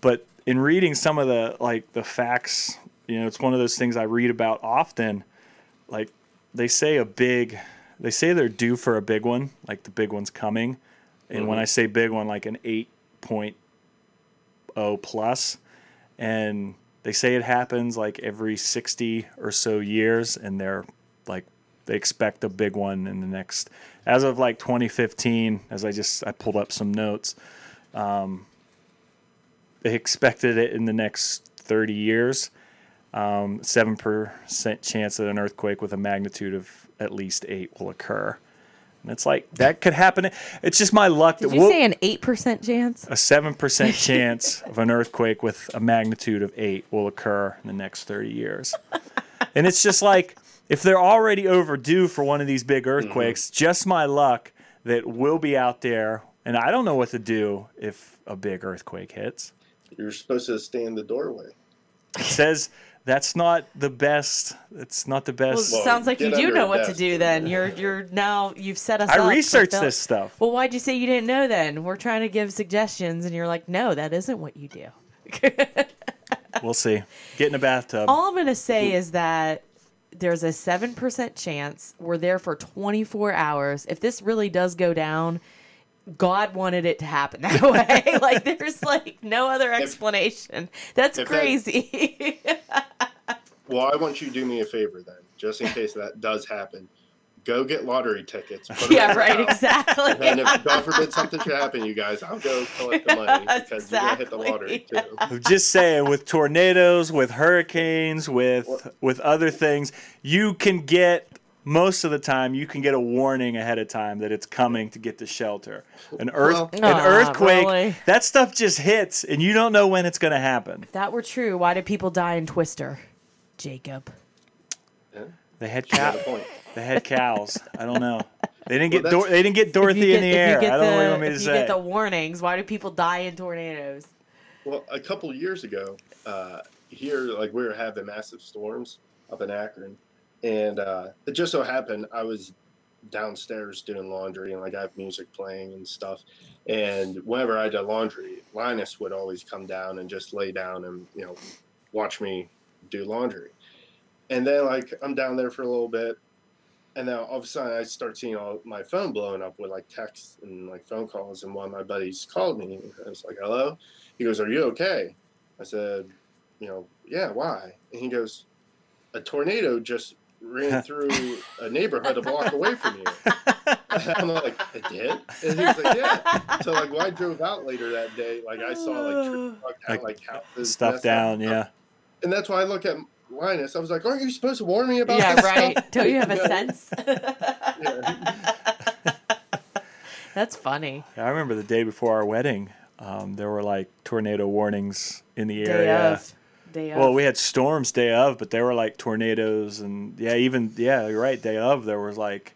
But in reading some of the like the facts, you know, it's one of those things I read about often. Like they say a big they say they're due for a big one, like the big one's coming. And when Mhm. I say big one, like an 8.0 plus, and they say it happens like every 60 or so years, and they're like they expect a big one in the next as of like 2015 as i just i pulled up some notes um, they expected it in the next 30 years um, 7% chance that an earthquake with a magnitude of at least 8 will occur and it's like that could happen it's just my luck Did that you we'll, say an eight percent chance? a 7% chance of an earthquake with a magnitude of 8 will occur in the next 30 years and it's just like if they're already overdue for one of these big earthquakes, just my luck that we'll be out there, and I don't know what to do if a big earthquake hits. You're supposed to stay in the doorway. It says that's not the best. It's not the best. Well, sounds like you do know a what to do. Then you're you're now you've set us. up I for researched this stuff. Well, why'd you say you didn't know then? We're trying to give suggestions, and you're like, no, that isn't what you do. We'll see. Get in a bathtub. All I'm gonna say is that there's a seven percent chance we're there for 24 hours. If this really does go down, God wanted it to happen that way. like there's like no other explanation. That's if that- crazy. Well, I want you to do me a favor then, just in case that does happen. Go get lottery tickets. yeah, right. house, Exactly. And if God forbid something should happen, you guys, I'll go collect the money because you're gonna hit the lottery too. I'm just saying, with tornadoes, with hurricanes, with with other things, you can get most of the time you can get a warning ahead of time that it's coming to get to shelter. An earth, Well- an Aw, earthquake, really? that stuff just hits, and you don't know when it's going to happen. If that were true, why did people die in Twister? Jacob. Yeah, They had cow, a point. they had cows. I don't know. They didn't Well, get Dor- they didn't get Dorothy you in the get- if you air. get I don't know what you want me to if you say. get the warnings, why do people die in tornadoes? Well, a couple years ago, uh, here, like we were having massive storms up in Akron, and uh, it just so happened I was downstairs doing laundry, and like I have music playing and stuff. And whenever I did laundry, Linus would always come down and just lay down and you know watch me do laundry. And then like I'm down there for a little bit, and then all of a sudden I start seeing all my phone blowing up with like texts and like phone calls. And one of my buddies called me. I was like, "Hello." He goes, "Are you okay?" I said, "You know, yeah. Why?" And he goes, "A tornado just ran through a neighborhood a block away from you." I'm like, "It did?" And he was like, "Yeah." So like, when I drove out later that day, like I saw like trees down, Like, like houses Stuff messed up. down, yeah. And that's why I look at Linus. I was like, "Aren't you supposed to warn me about?" yeah, this right. stuff?" Don't you have a sense? Yeah. That's funny. I remember the day before our wedding, um, there were like tornado warnings in the Day area. Day of. Well, we had storms day of, but there were like tornadoes and yeah, even yeah, you're right. Day of, there was like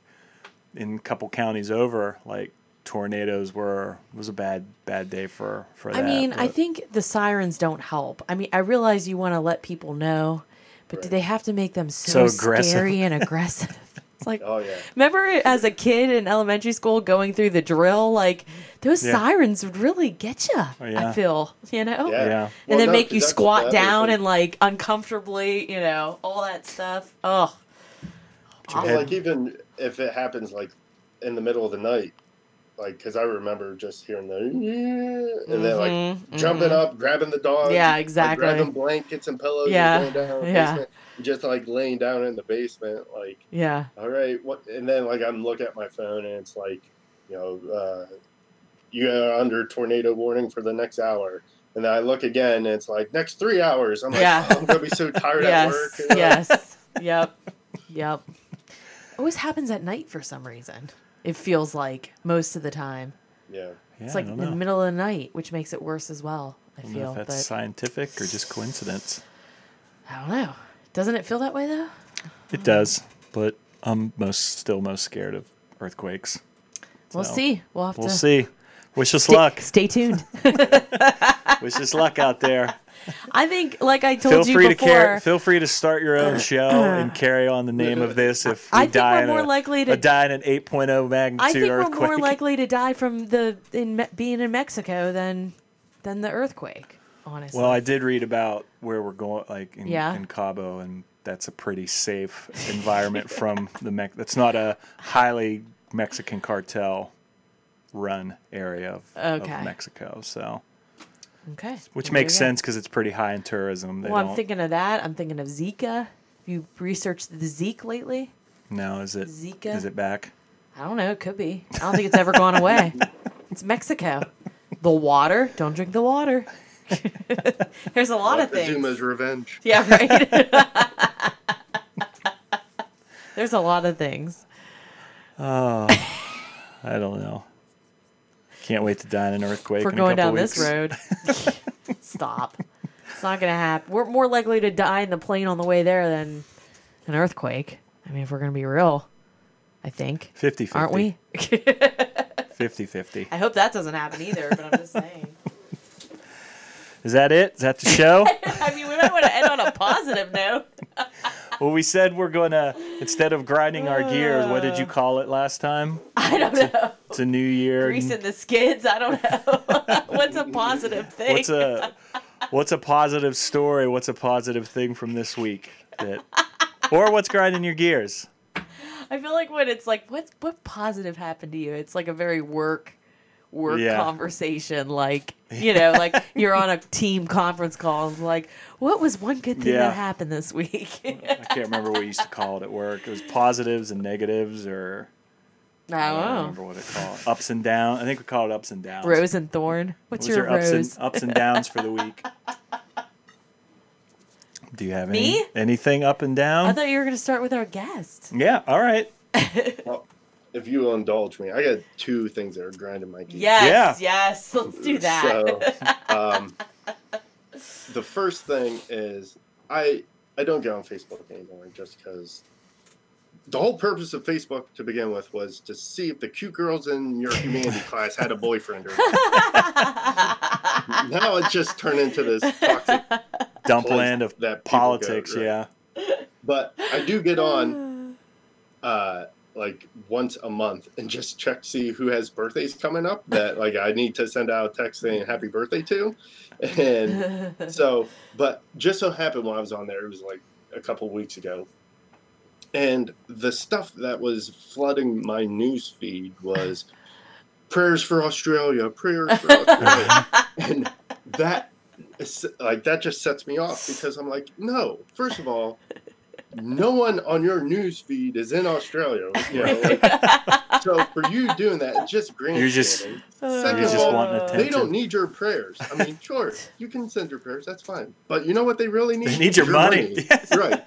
in a couple counties over, like tornadoes were was a bad bad day for for I that. mean, I think the sirens don't help. I mean, I realize you want to let people know, but do they have to make them so, So aggressive. scary and aggressive? It's like, Oh yeah. remember as a kid in elementary school going through the drill? Like, those Yeah. sirens would really get you, Oh, yeah. I feel, you know? Yeah. Yeah. And Well, then no, make 'cause you squat that down and like uncomfortably, you know, all that stuff. Oh, Well, head- like even if it happens like in the middle of the night, like because I remember just hearing the yeah, and then like Mhm, jumping mhm. up, grabbing the dog, Yeah, like, exactly. grabbing blankets and pillows, Yeah, and going down yeah. basement, just like laying down in the basement, like yeah. all right, what? And then like I'm looking at my phone and it's like, you know, uh, you are under tornado warning for the next hour. And then I look again and it's like next three hours. I'm like, Yeah. oh, I'm gonna be so tired at work. Yes. you know? Yes. yep. Yep. Always happens at night for some reason. It feels like most of the time. Yeah. yeah, it's like in the middle of the night, which makes it worse as well. I I don't know feel, if that's but scientific or just coincidence. I don't know. Doesn't it feel that way though? It does, but I'm most still most scared of earthquakes. We'll So, see. We'll have We'll to see. Wish us Stay, luck. stay tuned. Wish us luck out there. I think, like I told Feel you free before, to carry. Feel free to start your own show and carry on the name of this. If we I think die we're more a, likely to- die in an 8.0 magnitude I think earthquake. we're more likely to die from the in being in Mexico than than the earthquake. Honestly. Well, I did read about where we're going, like in, Yeah. in Cabo, and that's a pretty safe environment from the Mex. That's not a highly Mexican cartel run area of, Okay. of Mexico. So, okay. which There makes sense because it's pretty high in tourism. They Well, I'm don't. thinking of that. I'm thinking of Zika. Have you researched the Zeke lately? now is it Zika? is it back? I don't know. It could be. I don't think it's ever gone away. It's Mexico. The water. Don't drink the water. There's a lot of things. Zuma's revenge. Yeah, right. There's a lot of things. Oh, I don't know. Can't wait to die in an earthquake. In a going couple down this road. Stop. It's not gonna happen. We're more likely to die in the plane on the way there than an earthquake. I mean, if we're gonna be real, I think 50 50. aren't we? 50 50. I hope that doesn't happen either. But I'm just saying. Is that it? Is that the show? I mean, we might want to end on a positive note. Well, we said we're going to, instead of grinding our gears, what did you uh. call it last time? I don't know. It's a new year. Greasing the skids. I don't know. What's a positive thing? What's a what's a positive story? What's a positive thing from this week? That or what's grinding your gears? I feel like when it's like, what what positive happened to you? It's like a very work work Yeah. conversation. Like you know, like you're on a team conference call and like, what was one good thing Yeah. that happened this week? I can't remember what we used to call it at work. It was positives and negatives, or I don't I don't remember what it called. Ups and downs. I think we call it ups and downs. Rose and thorn. What What's was your, ups rose? and ups and downs for the week? Do you have any, Me? anything up and down? I thought you were gonna start with our guest. yeah. All right. Well, if you will indulge me, I got two things that are grinding my gears. Yes, yes. Let's do that. So, um, the first thing is I I don't get on Facebook anymore just because the whole purpose of Facebook to begin with was to see if the cute girls in your humanity class had a boyfriend or not. now it just turned into this toxic Dumpland place of that people go, politics. right? Yeah. But I do get on uh like once a month and just check to see who has birthdays coming up that like I need to send out a text saying happy birthday to. And so but just so happened when I was on there, it was like a couple weeks ago. And the stuff that was flooding my news feed was prayers for Australia, prayers for Australia. and that like that just sets me off because I'm like, no, first of all, no one on your news feed is in Australia. You know, like, so for you doing that, it's just grandstanding. You're just- Second You're of just all, wanting they don't need your prayers. I mean, sure, you can send your prayers, that's fine. But you know what they really need? They need your money. Yes. right.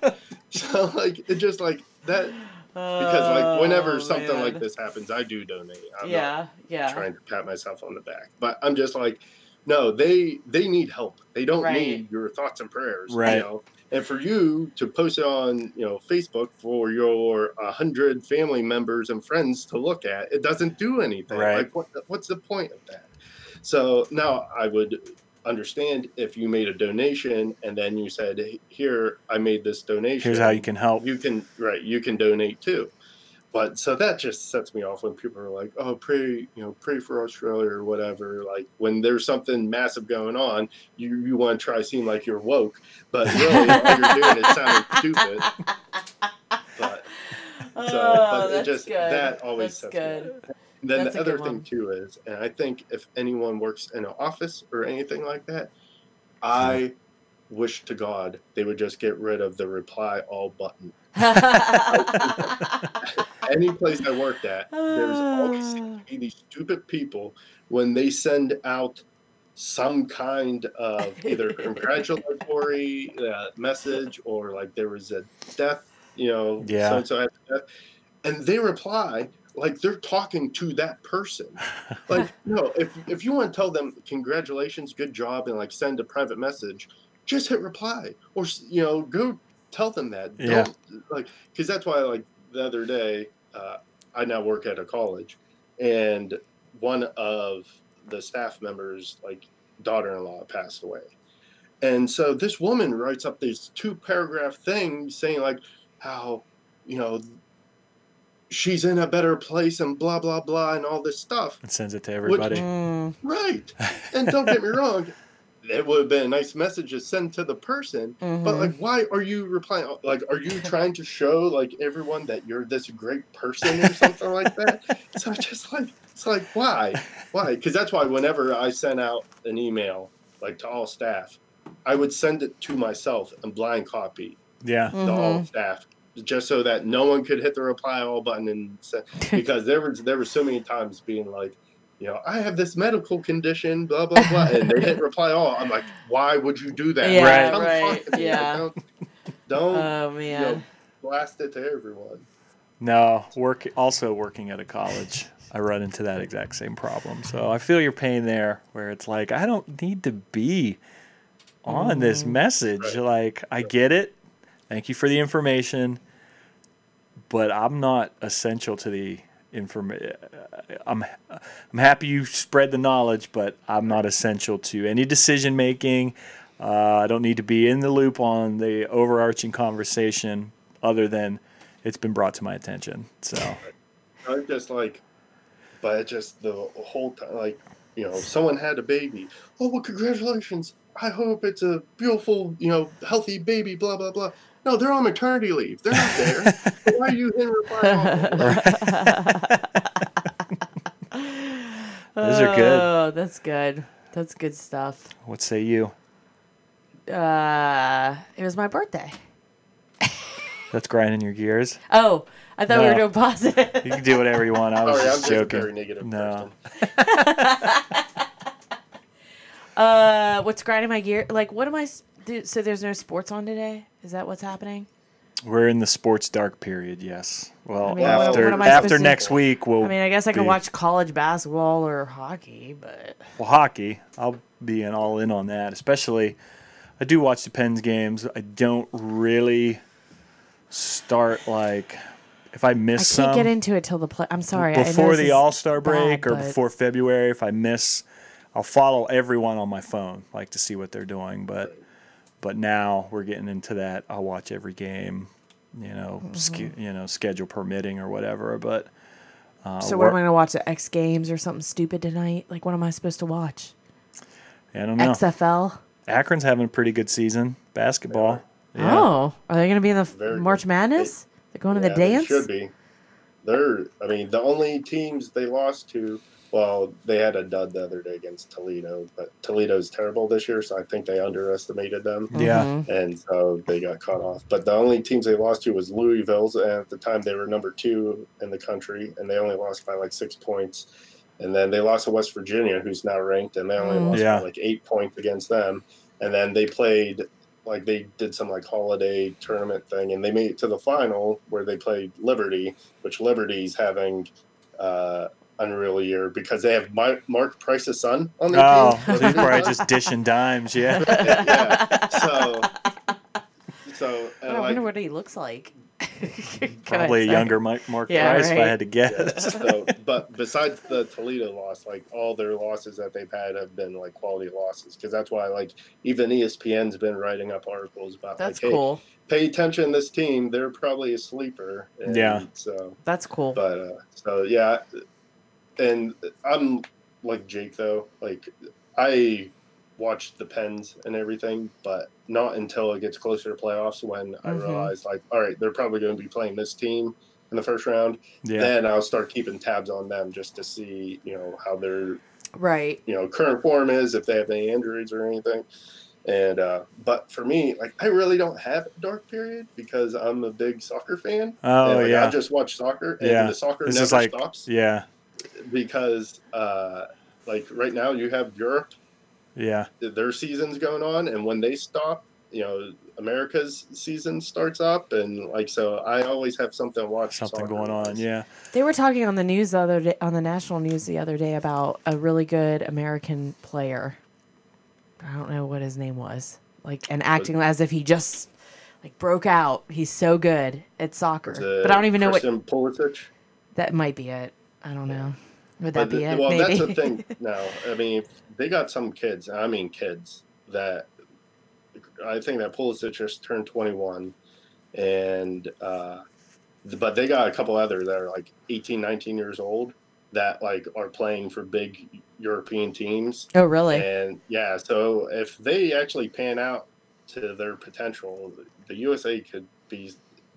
So like it just like that because like oh, whenever Oh, something man. like this happens, I do donate. I'm not yeah, yeah. trying to pat myself on the back. But I'm just like, no, they they need help. They don't Right. need your thoughts and prayers. Right. You know? And for you to post it on, you know, Facebook for your hundred family members and friends to look at, it doesn't do anything. Right. Like what what's the point of that? So now I would understand if you made a donation and then you said, Here, I made this donation. Here's how you can help. you can right you can donate too but so that just sets me off when people are like oh pray you know pray for australia or whatever like when there's something massive going on you you want to try to seem like you're woke but really all you're doing is sounding stupid but Oh, but it that's just- good. that always that's sets me good. then That's the other thing one. too is and i think if anyone works in an office or anything like that hmm. i wish to god they would just get rid of the reply all button any place I worked at, there's always seemed to be these stupid people when they send out some kind of either congratulatory uh, message or like there was a death, you know, Yeah. so and so death, and they reply like they're talking to that person. Like, no, if if you want to tell them congratulations, good job, and like send a private message, just hit reply or you know go tell them that. Yeah. Don't, like because that's why like the other day uh, I now work at a college, and one of the staff members like daughter-in-law passed away, and so this woman writes up this two paragraph thing saying like how you know she's in a better place and blah blah blah and all this stuff and sends it to everybody. Mm. right and don't get me wrong it would have been a nice message to send to the person but Mhm. like why are you replying like are you trying to show like everyone that you're this great person or something like that so it's just like it's like why why because that's why whenever i sent out an email like to all staff i would send it to myself and blind copy Yeah. the all Mhm. staff just so that no one could hit the reply all button and send, because there was there were so many times being like you know i have this medical condition blah blah blah and they hit reply all i'm like why would you do that Yeah, Right. Come right, talk to me. Like, yeah. don't, don't Oh you man. know, blast it to everyone No, work also working at a college. I run into that exact same problem. So I feel your pain there where it's like I don't need to be on this Mhm. message. Right. Like I get it. Thank you for the information. but I'm not essential to the information. I'm I'm happy you spread the knowledge, but I'm not essential to any decision making. Uh, I don't need to be in the loop on the overarching conversation, other than it's been brought to my attention. So I'm just like, but just the whole time, like, you know, someone had a baby. Oh, well, congratulations. I hope it's a beautiful, you know, healthy baby, blah, blah, blah. No, they're on maternity leave. They're not there. So Why are you in reply? Those are good. Oh, that's good. That's good stuff. what say you? Uh, it was my birthday. That's grinding your gears. Oh, I thought we were No. doing positive. You can do whatever you want. I was Sorry, I'm just just a joking. very negative No. Uh, what's grinding my gear? Like, what am I? s- do- So there's no sports on today. Is that what's happening? We're in the sports dark period. Yes. Well, I mean, after what after to- next week, we'll I mean, I guess I can be- watch college basketball or hockey, but well, hockey. I'll be in all in on that. Especially, I do watch the Pens games. I don't really start like if I miss. I can't some get into it till the play. I'm sorry. Before the All Star break bad, or but- before February. If I miss, I'll follow everyone on my phone, like to see what they're doing. But but now we're getting into that. I'll watch every game, you know, Mm-hmm. ske- you know, schedule permitting or whatever. But uh, So what am I going to watch? The X Games or something stupid tonight? Like, what am I supposed to watch? I don't know. XFL. Akron's having a pretty good season basketball. Yeah. Oh, are they going to be in the Very March good. Madness? They're going to Yeah, the they dance. should be. They're, I mean, the only teams they lost to, well, they had a dud the other day against Toledo, but Toledo's terrible this year, so I think they underestimated them. Yeah. And so they got cut off. But the only teams they lost to was Louisville's, and at the time they were number two in the country, and they only lost by like six points. And then they lost to West Virginia, who's now ranked, and they only Mm. lost Yeah. by like eight points against them. And then they played like they did some like holiday tournament thing, and they made it to the final where they played Liberty, which Liberty's having uh, unreal year because they have Mi- Mark Price's son on their Oh, team. so he's probably just dishing dimes. Yeah. yeah. So, so Oh, and I like, wonder what he looks like. Probably a younger Mike, Mark Yeah, Price, if I had to yeah, guess. so, but besides the Toledo loss, like all their losses that they've had have been like quality losses because that's why like even ESPN's been writing up articles about That's like, hey, cool. pay attention to this team, they're probably a sleeper. And Yeah. So, That's cool. but uh, so yeah, and I'm like Jake though, like I watched the Pens and everything, but not until it gets closer to playoffs when I Mhm. realize like, all right, they're probably going to be playing this team in the first round. Yeah. Then I'll start keeping tabs on them just to see, you know, how their Right. you know current form is, if they have any injuries or anything. And uh, but for me, like I really don't have a dark period because I'm a big soccer fan. Oh and, like, yeah. I just watch soccer, and Yeah. the soccer This never like stops yeah, because, uh, like right now, you have Europe, yeah. their season's going on, and when they stop, you know, America's season starts up, and like so, I always have something to watch. Something going on. soccer-wise. Yeah. They were talking on the news the other day, on the national news the other day about a really good American player. I don't know what his name was. Like and acting as if he just like broke out. He's so good at soccer. But I don't even know what Christian Pulisic. that might be it. I don't know. Would that be it? well, Maybe. that's the thing. Now, I mean, they got some kids. I mean, kids that I think that Pulisic just turned 21, and uh, but they got a couple other that are like 18, 19 years old that like are playing for big European teams. oh really? And yeah, so if they actually pan out to their potential, the USA could be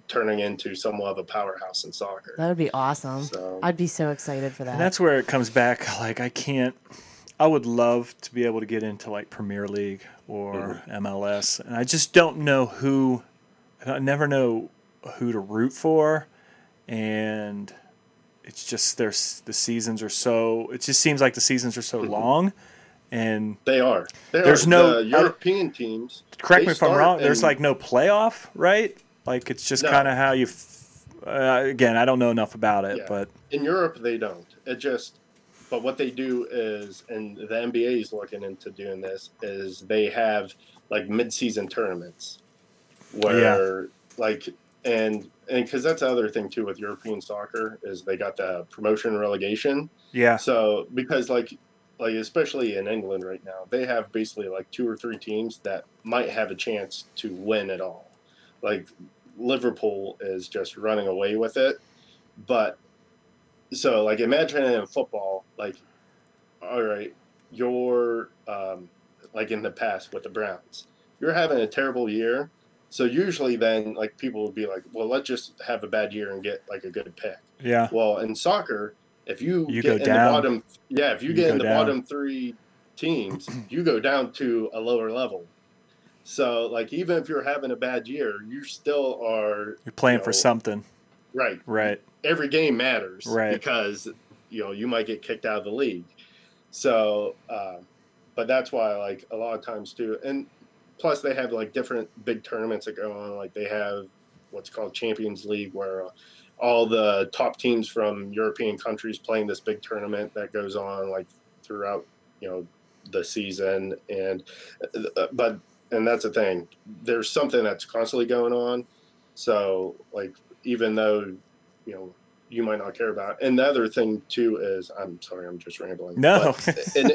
turning into somewhat of a powerhouse in soccer. That would be awesome. So I'd be so excited for that. And that's where it comes back. Like I can't. I would love to be able to get into like Premier League or mm-hmm. MLS, and I just don't know who. I never know who to root for, and it's just there's the seasons are so. It just seems like the seasons are so mm-hmm. long, and They are. They There's are. no- the European teams. correct me if I'm wrong. There's like no playoff, right? Like it's just No. kind of how you. F- uh, again, I don't know enough about it, Yeah. but In Europe, they don't. It just. But what they do is, and the NBA is looking into doing this, is they have like mid-season tournaments, where like, and and because that's the other thing too with European soccer is they got the promotion and relegation. Yeah. So because like like especially in England right now, they have basically like two or three teams that might have a chance to win at all. Like Liverpool is just running away with it. But so like imagine in football, like all right, you're um, like in the past with the Browns, you're having a terrible year. So usually then like people would be like, well, let's just have a bad year and get like a good pick. Yeah. Well, in soccer, if you, You get go in down. the bottom, yeah, if you, You get in the down. bottom three teams, you go down to a lower level. So, like, even if you're having a bad year, you still are You're playing you for something. right. Right. Every game matters, Right. Because you know you might get kicked out of the league. So, uh, but that's why, like, a lot of times too, and plus they have like different big tournaments that go on. Like they have what's called Champions League, where uh, all the top teams from European countries playing this big tournament that goes on like throughout you know the season. And uh, but and that's the thing. There's something that's constantly going on. So like even though you know you might not care about. And the other thing too is I'm sorry, I'm just rambling. No. in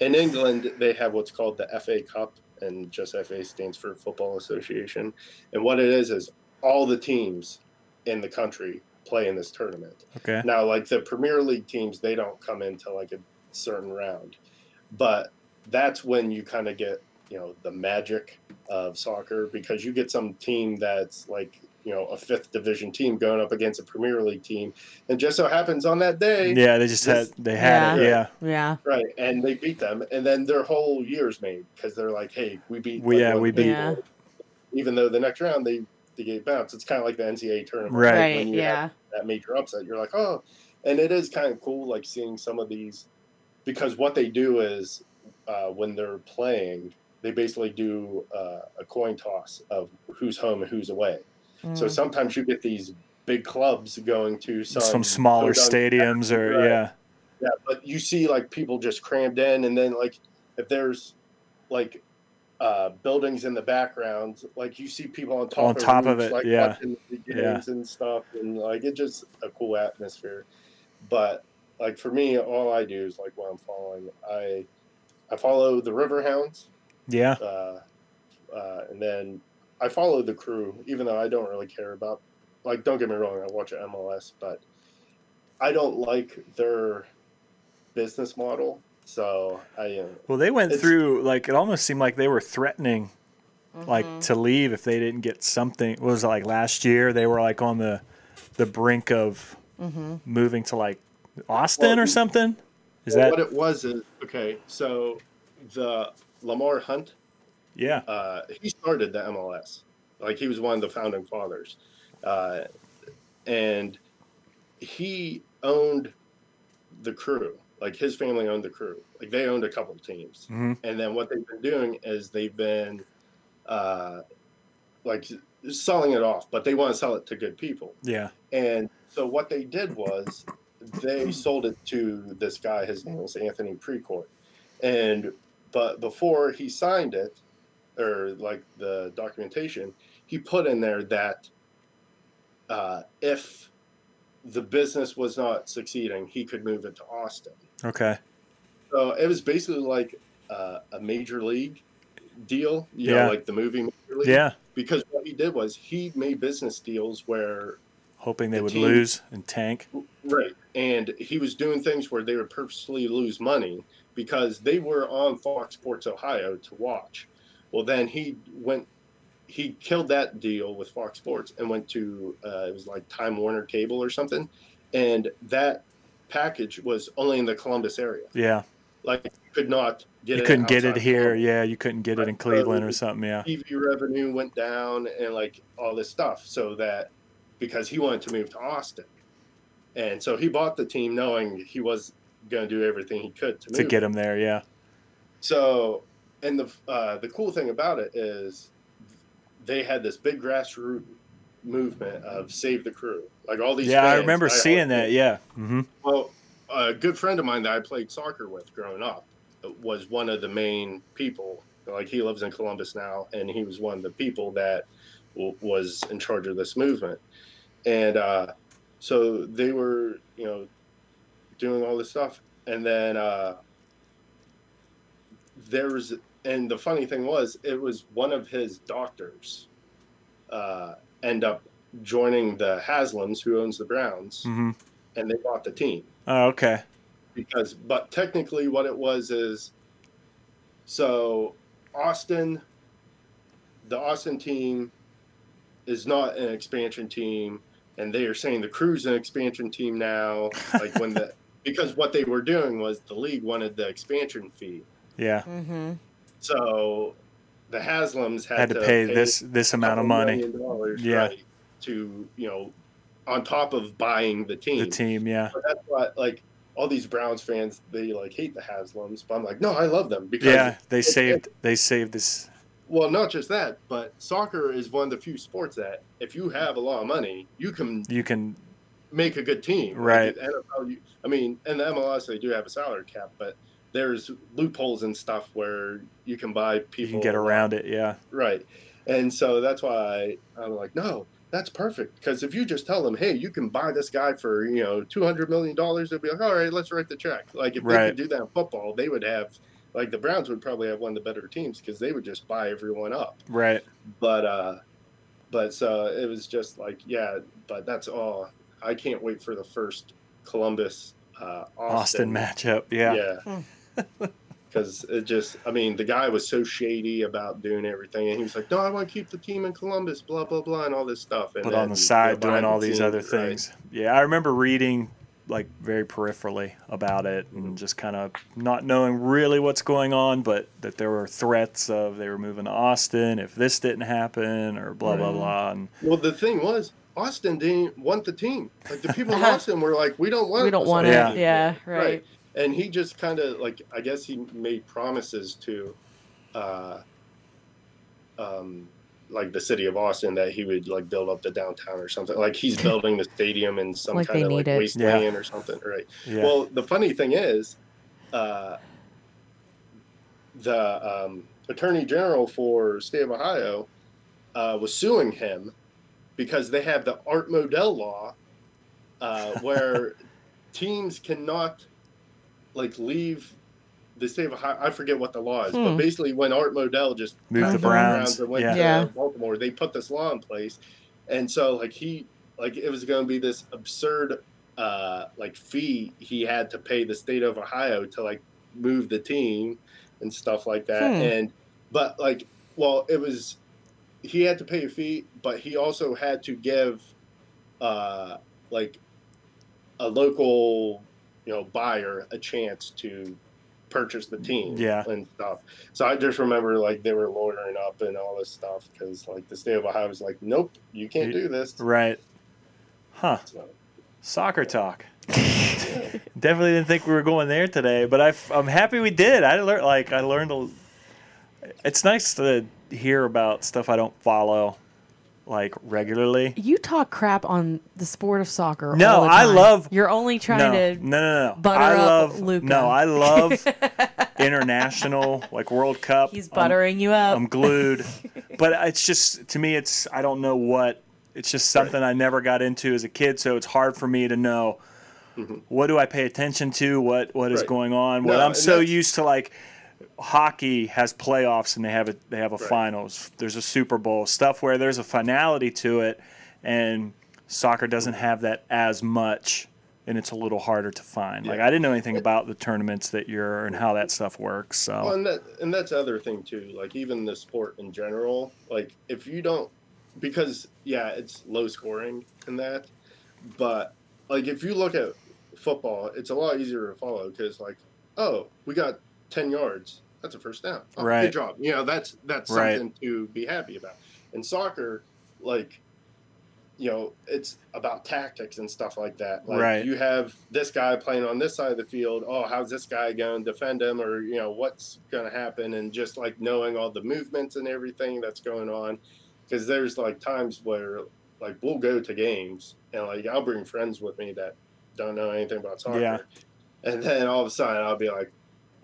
in England they have what's called the FA Cup, and just FA stands for Football Association. And what it is is all the teams in the country play in this tournament. Okay. Now, like the Premier League teams, they don't come into like a certain round, but that's when you kind of get you know the magic of soccer because you get some team that's like you know a fifth division team going up against a Premier League team, and just so happens on that day, Yeah, they just This- had they had it. Yeah. Yeah. right, and they beat them, and then their whole year's made because they're like, hey, we beat, We- like, yeah, we beat- boy. even though the next round they they get bounced. It's kind of like the NCAA tournament, Right. Right. When you have Yeah. that major upset, you're like, oh, and it is kind of cool, like seeing some of these, because what they do is uh, when they're playing, they basically do uh, a coin toss of who's home and who's away. So Mm. sometimes you get these big clubs going to some, Some smaller stadiums or Right. yeah. Yeah, but you see like people just crammed in, and then like if there's like uh, buildings in the background, like you see people on top On of top of it, like yeah. watching the Yeah. games and stuff, and like it's just a cool atmosphere. But like for me, all I do is like when I'm following, I I follow the Riverhounds, Yeah. uh, uh, and then I follow the crew, even though I don't really care about. Like, don't get me wrong, I watch MLS, but I don't like their business model. So I, uh, Well, they went through like it almost seemed like they were threatening like Mhm. to leave if they didn't get something. What was it like last year? They were like on the the brink of Mhm. moving to like Austin Well, or something. Is well, that what it was? Is okay. So the Lamar Hunt, yeah? uh, he started the MLS. Like he was one of the founding fathers, uh, and he owned the crew. Like his family owned the crew. Like they owned a couple teams. hmm and then what they've been doing is they've been uh, like selling it off, but they want to sell it to good people. Yeah. And so what they did was they sold it to this guy. His name was Anthony Precourt, and but before he signed it, or like the documentation, he put in there that uh, if the business was not succeeding, he could move it to Austin. Okay. So it was basically like uh, a major league deal, you Yeah. know, like the movie Major League. Yeah. Because what he did was he made business deals where, Hoping they The would team- lose and tank. right, and he was doing things where they would purposely lose money because they were on Fox Sports Ohio to watch. Well, then he went, he killed that deal with Fox Sports and went to uh, it was like Time Warner Cable or something, and that package was only in the Columbus area. Yeah. Like could not get it. You couldn't get it here. Columbus. Yeah. You couldn't get it in. Cleveland or something. Yeah. TV revenue went down and like all this stuff so that because he wanted to move to Austin. And so he bought the team knowing he was going to do everything he could to, To get him there. Yeah. So, and the uh, the cool thing about it is they had this big grassroots movement of save the crew. Like all these Yeah. I fans, remember seeing that. Yeah. hmm Well, a good friend of mine that I played soccer with growing up was one of the main people. Like he lives in Columbus now, and he was one of the people that w- was in charge of this movement. and uh, so they were you know doing all this stuff, and then uh, there was and the funny thing was it was one of his doctors uh, end up joining the Haslams, who owns the Browns, hmm and they bought the team. Oh, okay. because but technically what it was is so Austin the Austin team is not an expansion team and they are saying the crew's an expansion team now. Like when the because what they were doing was the league wanted the expansion fee Yeah. Mm-hmm. so the Haslams had, Had to pay this this amount of money. dollars, Yeah. right, to you know on top of buying the team The team, yeah. but that's why, like, all these Browns fans, they like hate the Haslams, but I'm like, no, I love them because, Yeah, they saved they saved this. well, not just that, but soccer is one of the few sports that if you have a lot of money, you can You can make a good team. Right. at NFL, you, I mean, in the MLS, they do have a salary cap, but there's loopholes and stuff where you can buy you people can get around it. Yeah. Right. And so that's why I'm like, no, that's perfect. Because if you just tell them, hey, you can buy this guy for, you know, $200 million, they'll be like, all right, let's write the check. Like, if they could do that in football, they would have, like, the Browns would probably have one of the better teams because they would just buy everyone up. Right. But, uh, but so it was just like, yeah, but that's all. I can't wait for the first Columbus, uh, Austin Austin, matchup. Yeah. yeah. Because it just, I mean, the guy was so shady about doing everything. And he was like, no, I want to keep the team in Columbus, blah, blah, blah, and all this stuff. And But on then, the you side, know, doing all these scenes, other right. things. Yeah, I remember reading like very peripherally about it and just kind of not knowing really what's going on, but that there were threats of they were moving to Austin if this didn't happen or blah blah Mm. blah. And Well, the thing was, Austin didn't want the team. Like, the people in Austin were like, we don't want We don't want it. the Yeah. team. right. And he just kind of, like, I guess he made promises to, uh, um, like the city of Austin that he would like build up the downtown or something. Like he's building the stadium in some Like kind of like need it. wasteland or something, right? yeah, Well, the funny thing is, uh, the um, attorney general for state of Ohio uh, was suing him because they have the Art Modell law, uh, where teams cannot like leave the state of Ohio. I forget what the law is, but Hmm. basically, when Art Modell just moved the Browns, and went yeah. to Yeah. Baltimore, they put this law in place, and so like he like it was going to be this absurd uh like fee he had to pay the state of Ohio to like move the team and stuff like that Hmm. and but like well it was he had to pay a fee but he also had to give uh like a local you know buyer a chance to purchase the team Yeah. and stuff so i just remember like they were lawyering up and all this stuff because like the state of ohio was like nope you can't do this right. Huh. so, Soccer talk. Definitely didn't think we were going there today, but I, I'm happy we did. I learned like I learned. A, it's nice to hear about stuff I don't follow like regularly. You talk crap on the sport of soccer. No, all the I love- You're only trying no, to. no, no, no. butter I up love Luka. no. I love international like World Cup. He's I'm- buttering you up. I'm glued. but it's just to me, it's I don't know what. It's just something I never got into as a kid, so it's hard for me to know Mhm. what do I pay attention to, what what is Right. going on. What I'm so used to like hockey has playoffs and they have a they have a Right. finals. There's a Super Bowl stuff where there's a finality to it, and soccer doesn't have that as much. And it's a little harder to find. Like I didn't know anything about the tournaments that you're and how that stuff works. So Well, and that and that's the other thing too. Like even the sport in general. Like if you don't, because yeah, it's low scoring in that, but like if you look at football, it's a lot easier to follow because like, oh, we got ten yards. That's a first down. Oh, Right. Good job. You know that's that's Right. something to be happy about. In soccer, like. You know, it's about tactics and stuff like that. Like Right. you have this guy playing on this side of the field. Oh, how's this guy going to defend him, or you know what's going to happen, and just like knowing all the movements and everything that's going on. Because there's like times where like we'll go to games and like I'll bring friends with me that don't know anything about soccer, Yeah. and then all of a sudden I'll be like,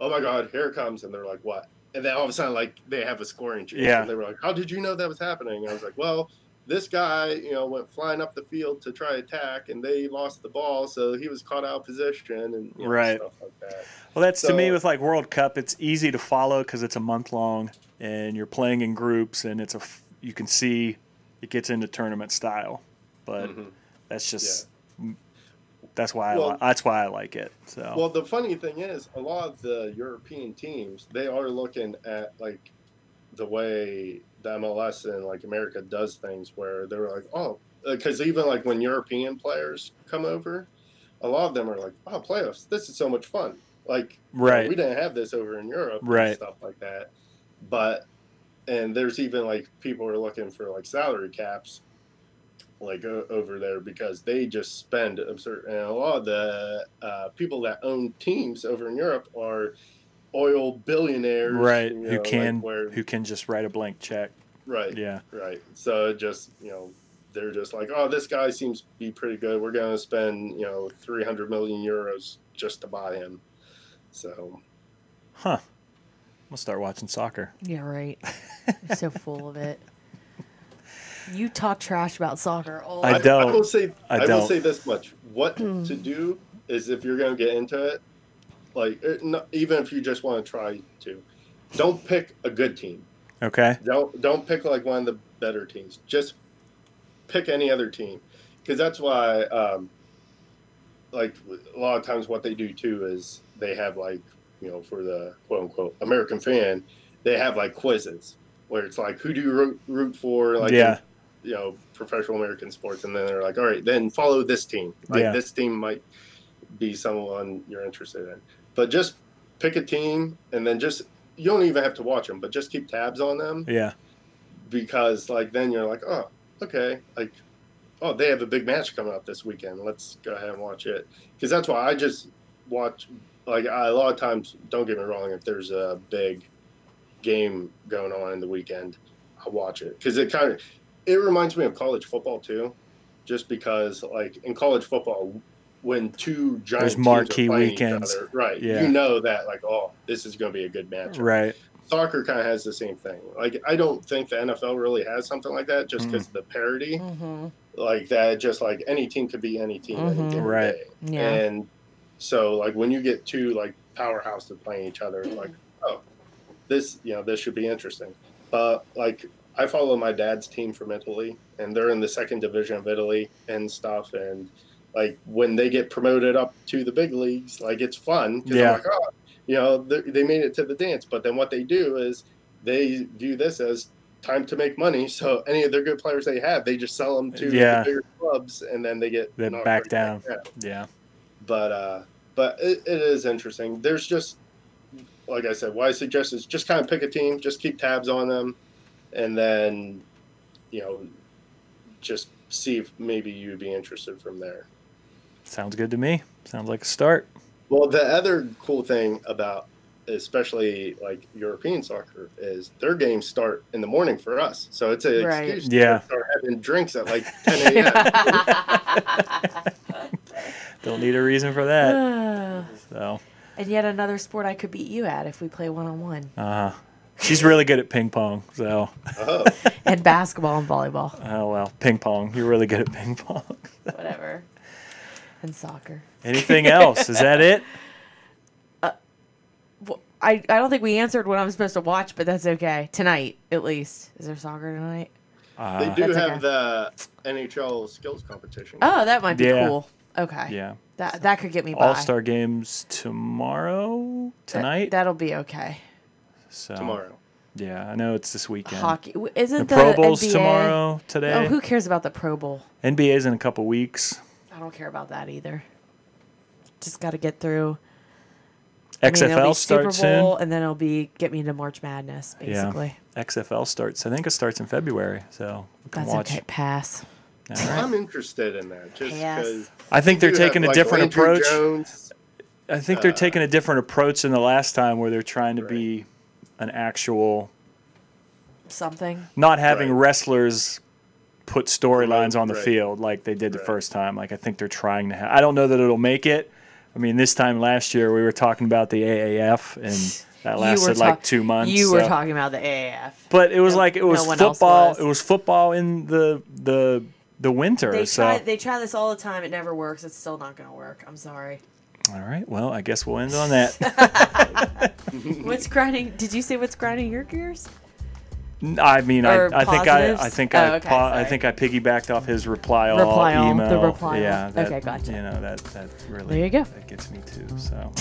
"Oh my God, here it comes!" And they're like, "What?" And then all of a sudden like they have a scoring chance. Yeah. And they were like, "How did you know that was happening?" And I was like, "Well." this guy, you know, went flying up the field to try attack, and they lost the ball, so he was caught out of position, and you know, Right. stuff like that. Well, that's to me with like World Cup. It's easy to follow because it's a month long, and you're playing in groups, and it's a you can see it gets into tournament style. But Mhm. that's just that's why I li- that's why I like it. So Well, the funny thing is, a lot of the European teams they are looking at like the way the MLS and like America does things, where they're like, oh, because even like when European players come over, a lot of them are like, oh, playoffs, this is so much fun. Like, you know, Right. we didn't have this over in Europe, and Right. stuff like that. But and there's even like people are looking for like salary caps like o- over there because they just spend absurd and a lot of the uh, people that own teams over in Europe are oil billionaires right, you who know, like can where, who can just write a blank check. right Yeah, right so just you know they're just like oh this guy seems to be pretty good we're going to spend you know 300 million euros just to buy him so huh? We'll start watching soccer. Yeah, right. So full of it. You talk trash about soccer all I I, don't. I will say I I, will don't. say this much. What to do is if you're going to get into it, like it, no, even if you just want to try to, don't pick a good team. Okay. Don't don't pick like one of the better teams. Just pick any other team, because that's why. Um, like a lot of times, what they do too is they have like you know for the quote unquote American fan, they have like quizzes where it's like who do you root, root for like in yeah. You know professional American sports, and then they're like, all right, then follow this team. Like Yeah. this team might be someone you're interested in, but just pick a team, and then just you don't even have to watch them, but just keep tabs on them Yeah. because like then you're like, oh, okay, like oh they have a big match coming up this weekend. Let's go ahead and watch it because that's why I just watch. Like I, a lot of times, don't get me wrong, if there's a big game going on in the weekend, I watch it because it kind of it reminds me of college football too, just because like in college football. When two giant There's teams are marquee playing weekends. each other, right? Yeah. You know that like, oh, this is going to be a good match Right. soccer kind of has the same thing. Like I don't think the NFL really has something like that, just Mm. because of the parity. Mm-hmm. Like that, just like any team could be any team. any Mhm. given Right. day. Yeah. And so like when you get two like powerhouses playing each other, like oh, this you know this should be interesting. But like I follow my dad's team from Italy, and they're in the second division of Italy and stuff. And like when they get promoted up to the big leagues, like it's fun because Yeah. I'm like, oh, you know, they they made it to the dance. But then what they do is they view this as time to make money. So any of their good players they have, they just sell them to Yeah. the bigger clubs, and then they get knocked back down. down. Yeah. But uh, but it, it is interesting. There's just like I said, what I suggest is just kind of pick a team, just keep tabs on them, and then you know just see if maybe you'd be interested from there. Sounds good to me. Sounds like a start. Well, the other cool thing about especially like European soccer is their games start in the morning for us. So it's an Right. excuse Yeah. to start having drinks at like 10 a.m. Don't need a reason for that. So, and yet another sport I could beat you at if we play one on one. uh, she's really good at ping pong. So, oh, And basketball and volleyball. oh well, ping pong. You're really good at ping pong. Whatever. And soccer. Anything else? Is that it? Well, I, I don't think we answered what I'm supposed to watch, but that's okay. Tonight, at least. Is there soccer tonight? they Uh, do have okay. the NHL skills competition. Oh, that might be Yeah. cool. Okay. yeah. That that could get me by. All Star games tomorrow, That- tonight. that'll be okay. So tomorrow. Yeah, I know it's this weekend. Hockey isn't The the, Pro Bowl's NBA tomorrow. Today. Oh, who cares about the Pro Bowl? NBA's in a couple weeks. I don't care about that either. Just got to get through. I mean, XFL it'll be starts Super Bowl, soon. and then it'll be get me into March Madness, Yeah. basically. XFL starts. I think it starts in February. So we can That's watch. okay. Pass. All right. I'm interested in that just because I think they're taking a different approach. Jones. I think they're uh, taking a different approach than the last time, where they're trying to Right. be an actual, Something. not having Right. wrestlers put storylines on the Right. field like they did the first time. Like I think they're trying to. Ha- I don't know that it'll make it, I mean, this time last year we were talking about the AAF, and that lasted were like talk- two months. You were talking about the AAF. but it was No- like it was no football. was. It was football in the the the winter. They so try. They try this all the time. It never works. It's still not going to work. I'm sorry. All right, well, I guess we'll end on that. What's grinding? Did you say what's grinding your gears? I mean, I, I think I, I think Oh, I, okay, pa- I think I piggybacked off his reply all Reply all, email. the reply all. yeah, that, Okay, gotcha. You know that that really There you go. that gets me too. So,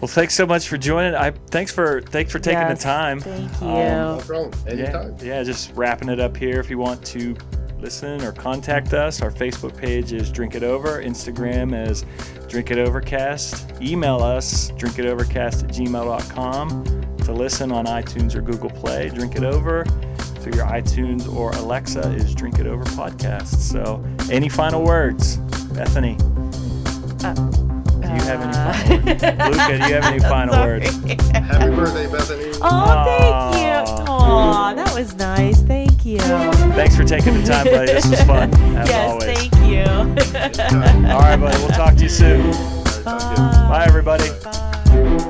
well, thanks so much for joining. I thanks for thanks for taking Yes, the time. Thank you. Um, No problem. Yeah, Anytime. yeah, just wrapping it up here. If you want to listen or contact us, our Facebook page is Drink It Over. Instagram is Drink It Overcast. Email us, drinkitovercast at gmail.com. To listen on iTunes or Google Play, Drink It Over. Through your iTunes or Alexa is Drink It Over Podcast. So, any final words, Bethany? Uh, do you have any uh, final words? Luca, do you have any final words? Happy birthday, Bethany. Oh, thank you. Aw. Aw, that was nice. Thank you. Thanks for taking the time, buddy. This was fun, as yes, always. thank you. All right, buddy. We'll talk to you soon. All right, sounds good. Bye. Bye, everybody. Bye.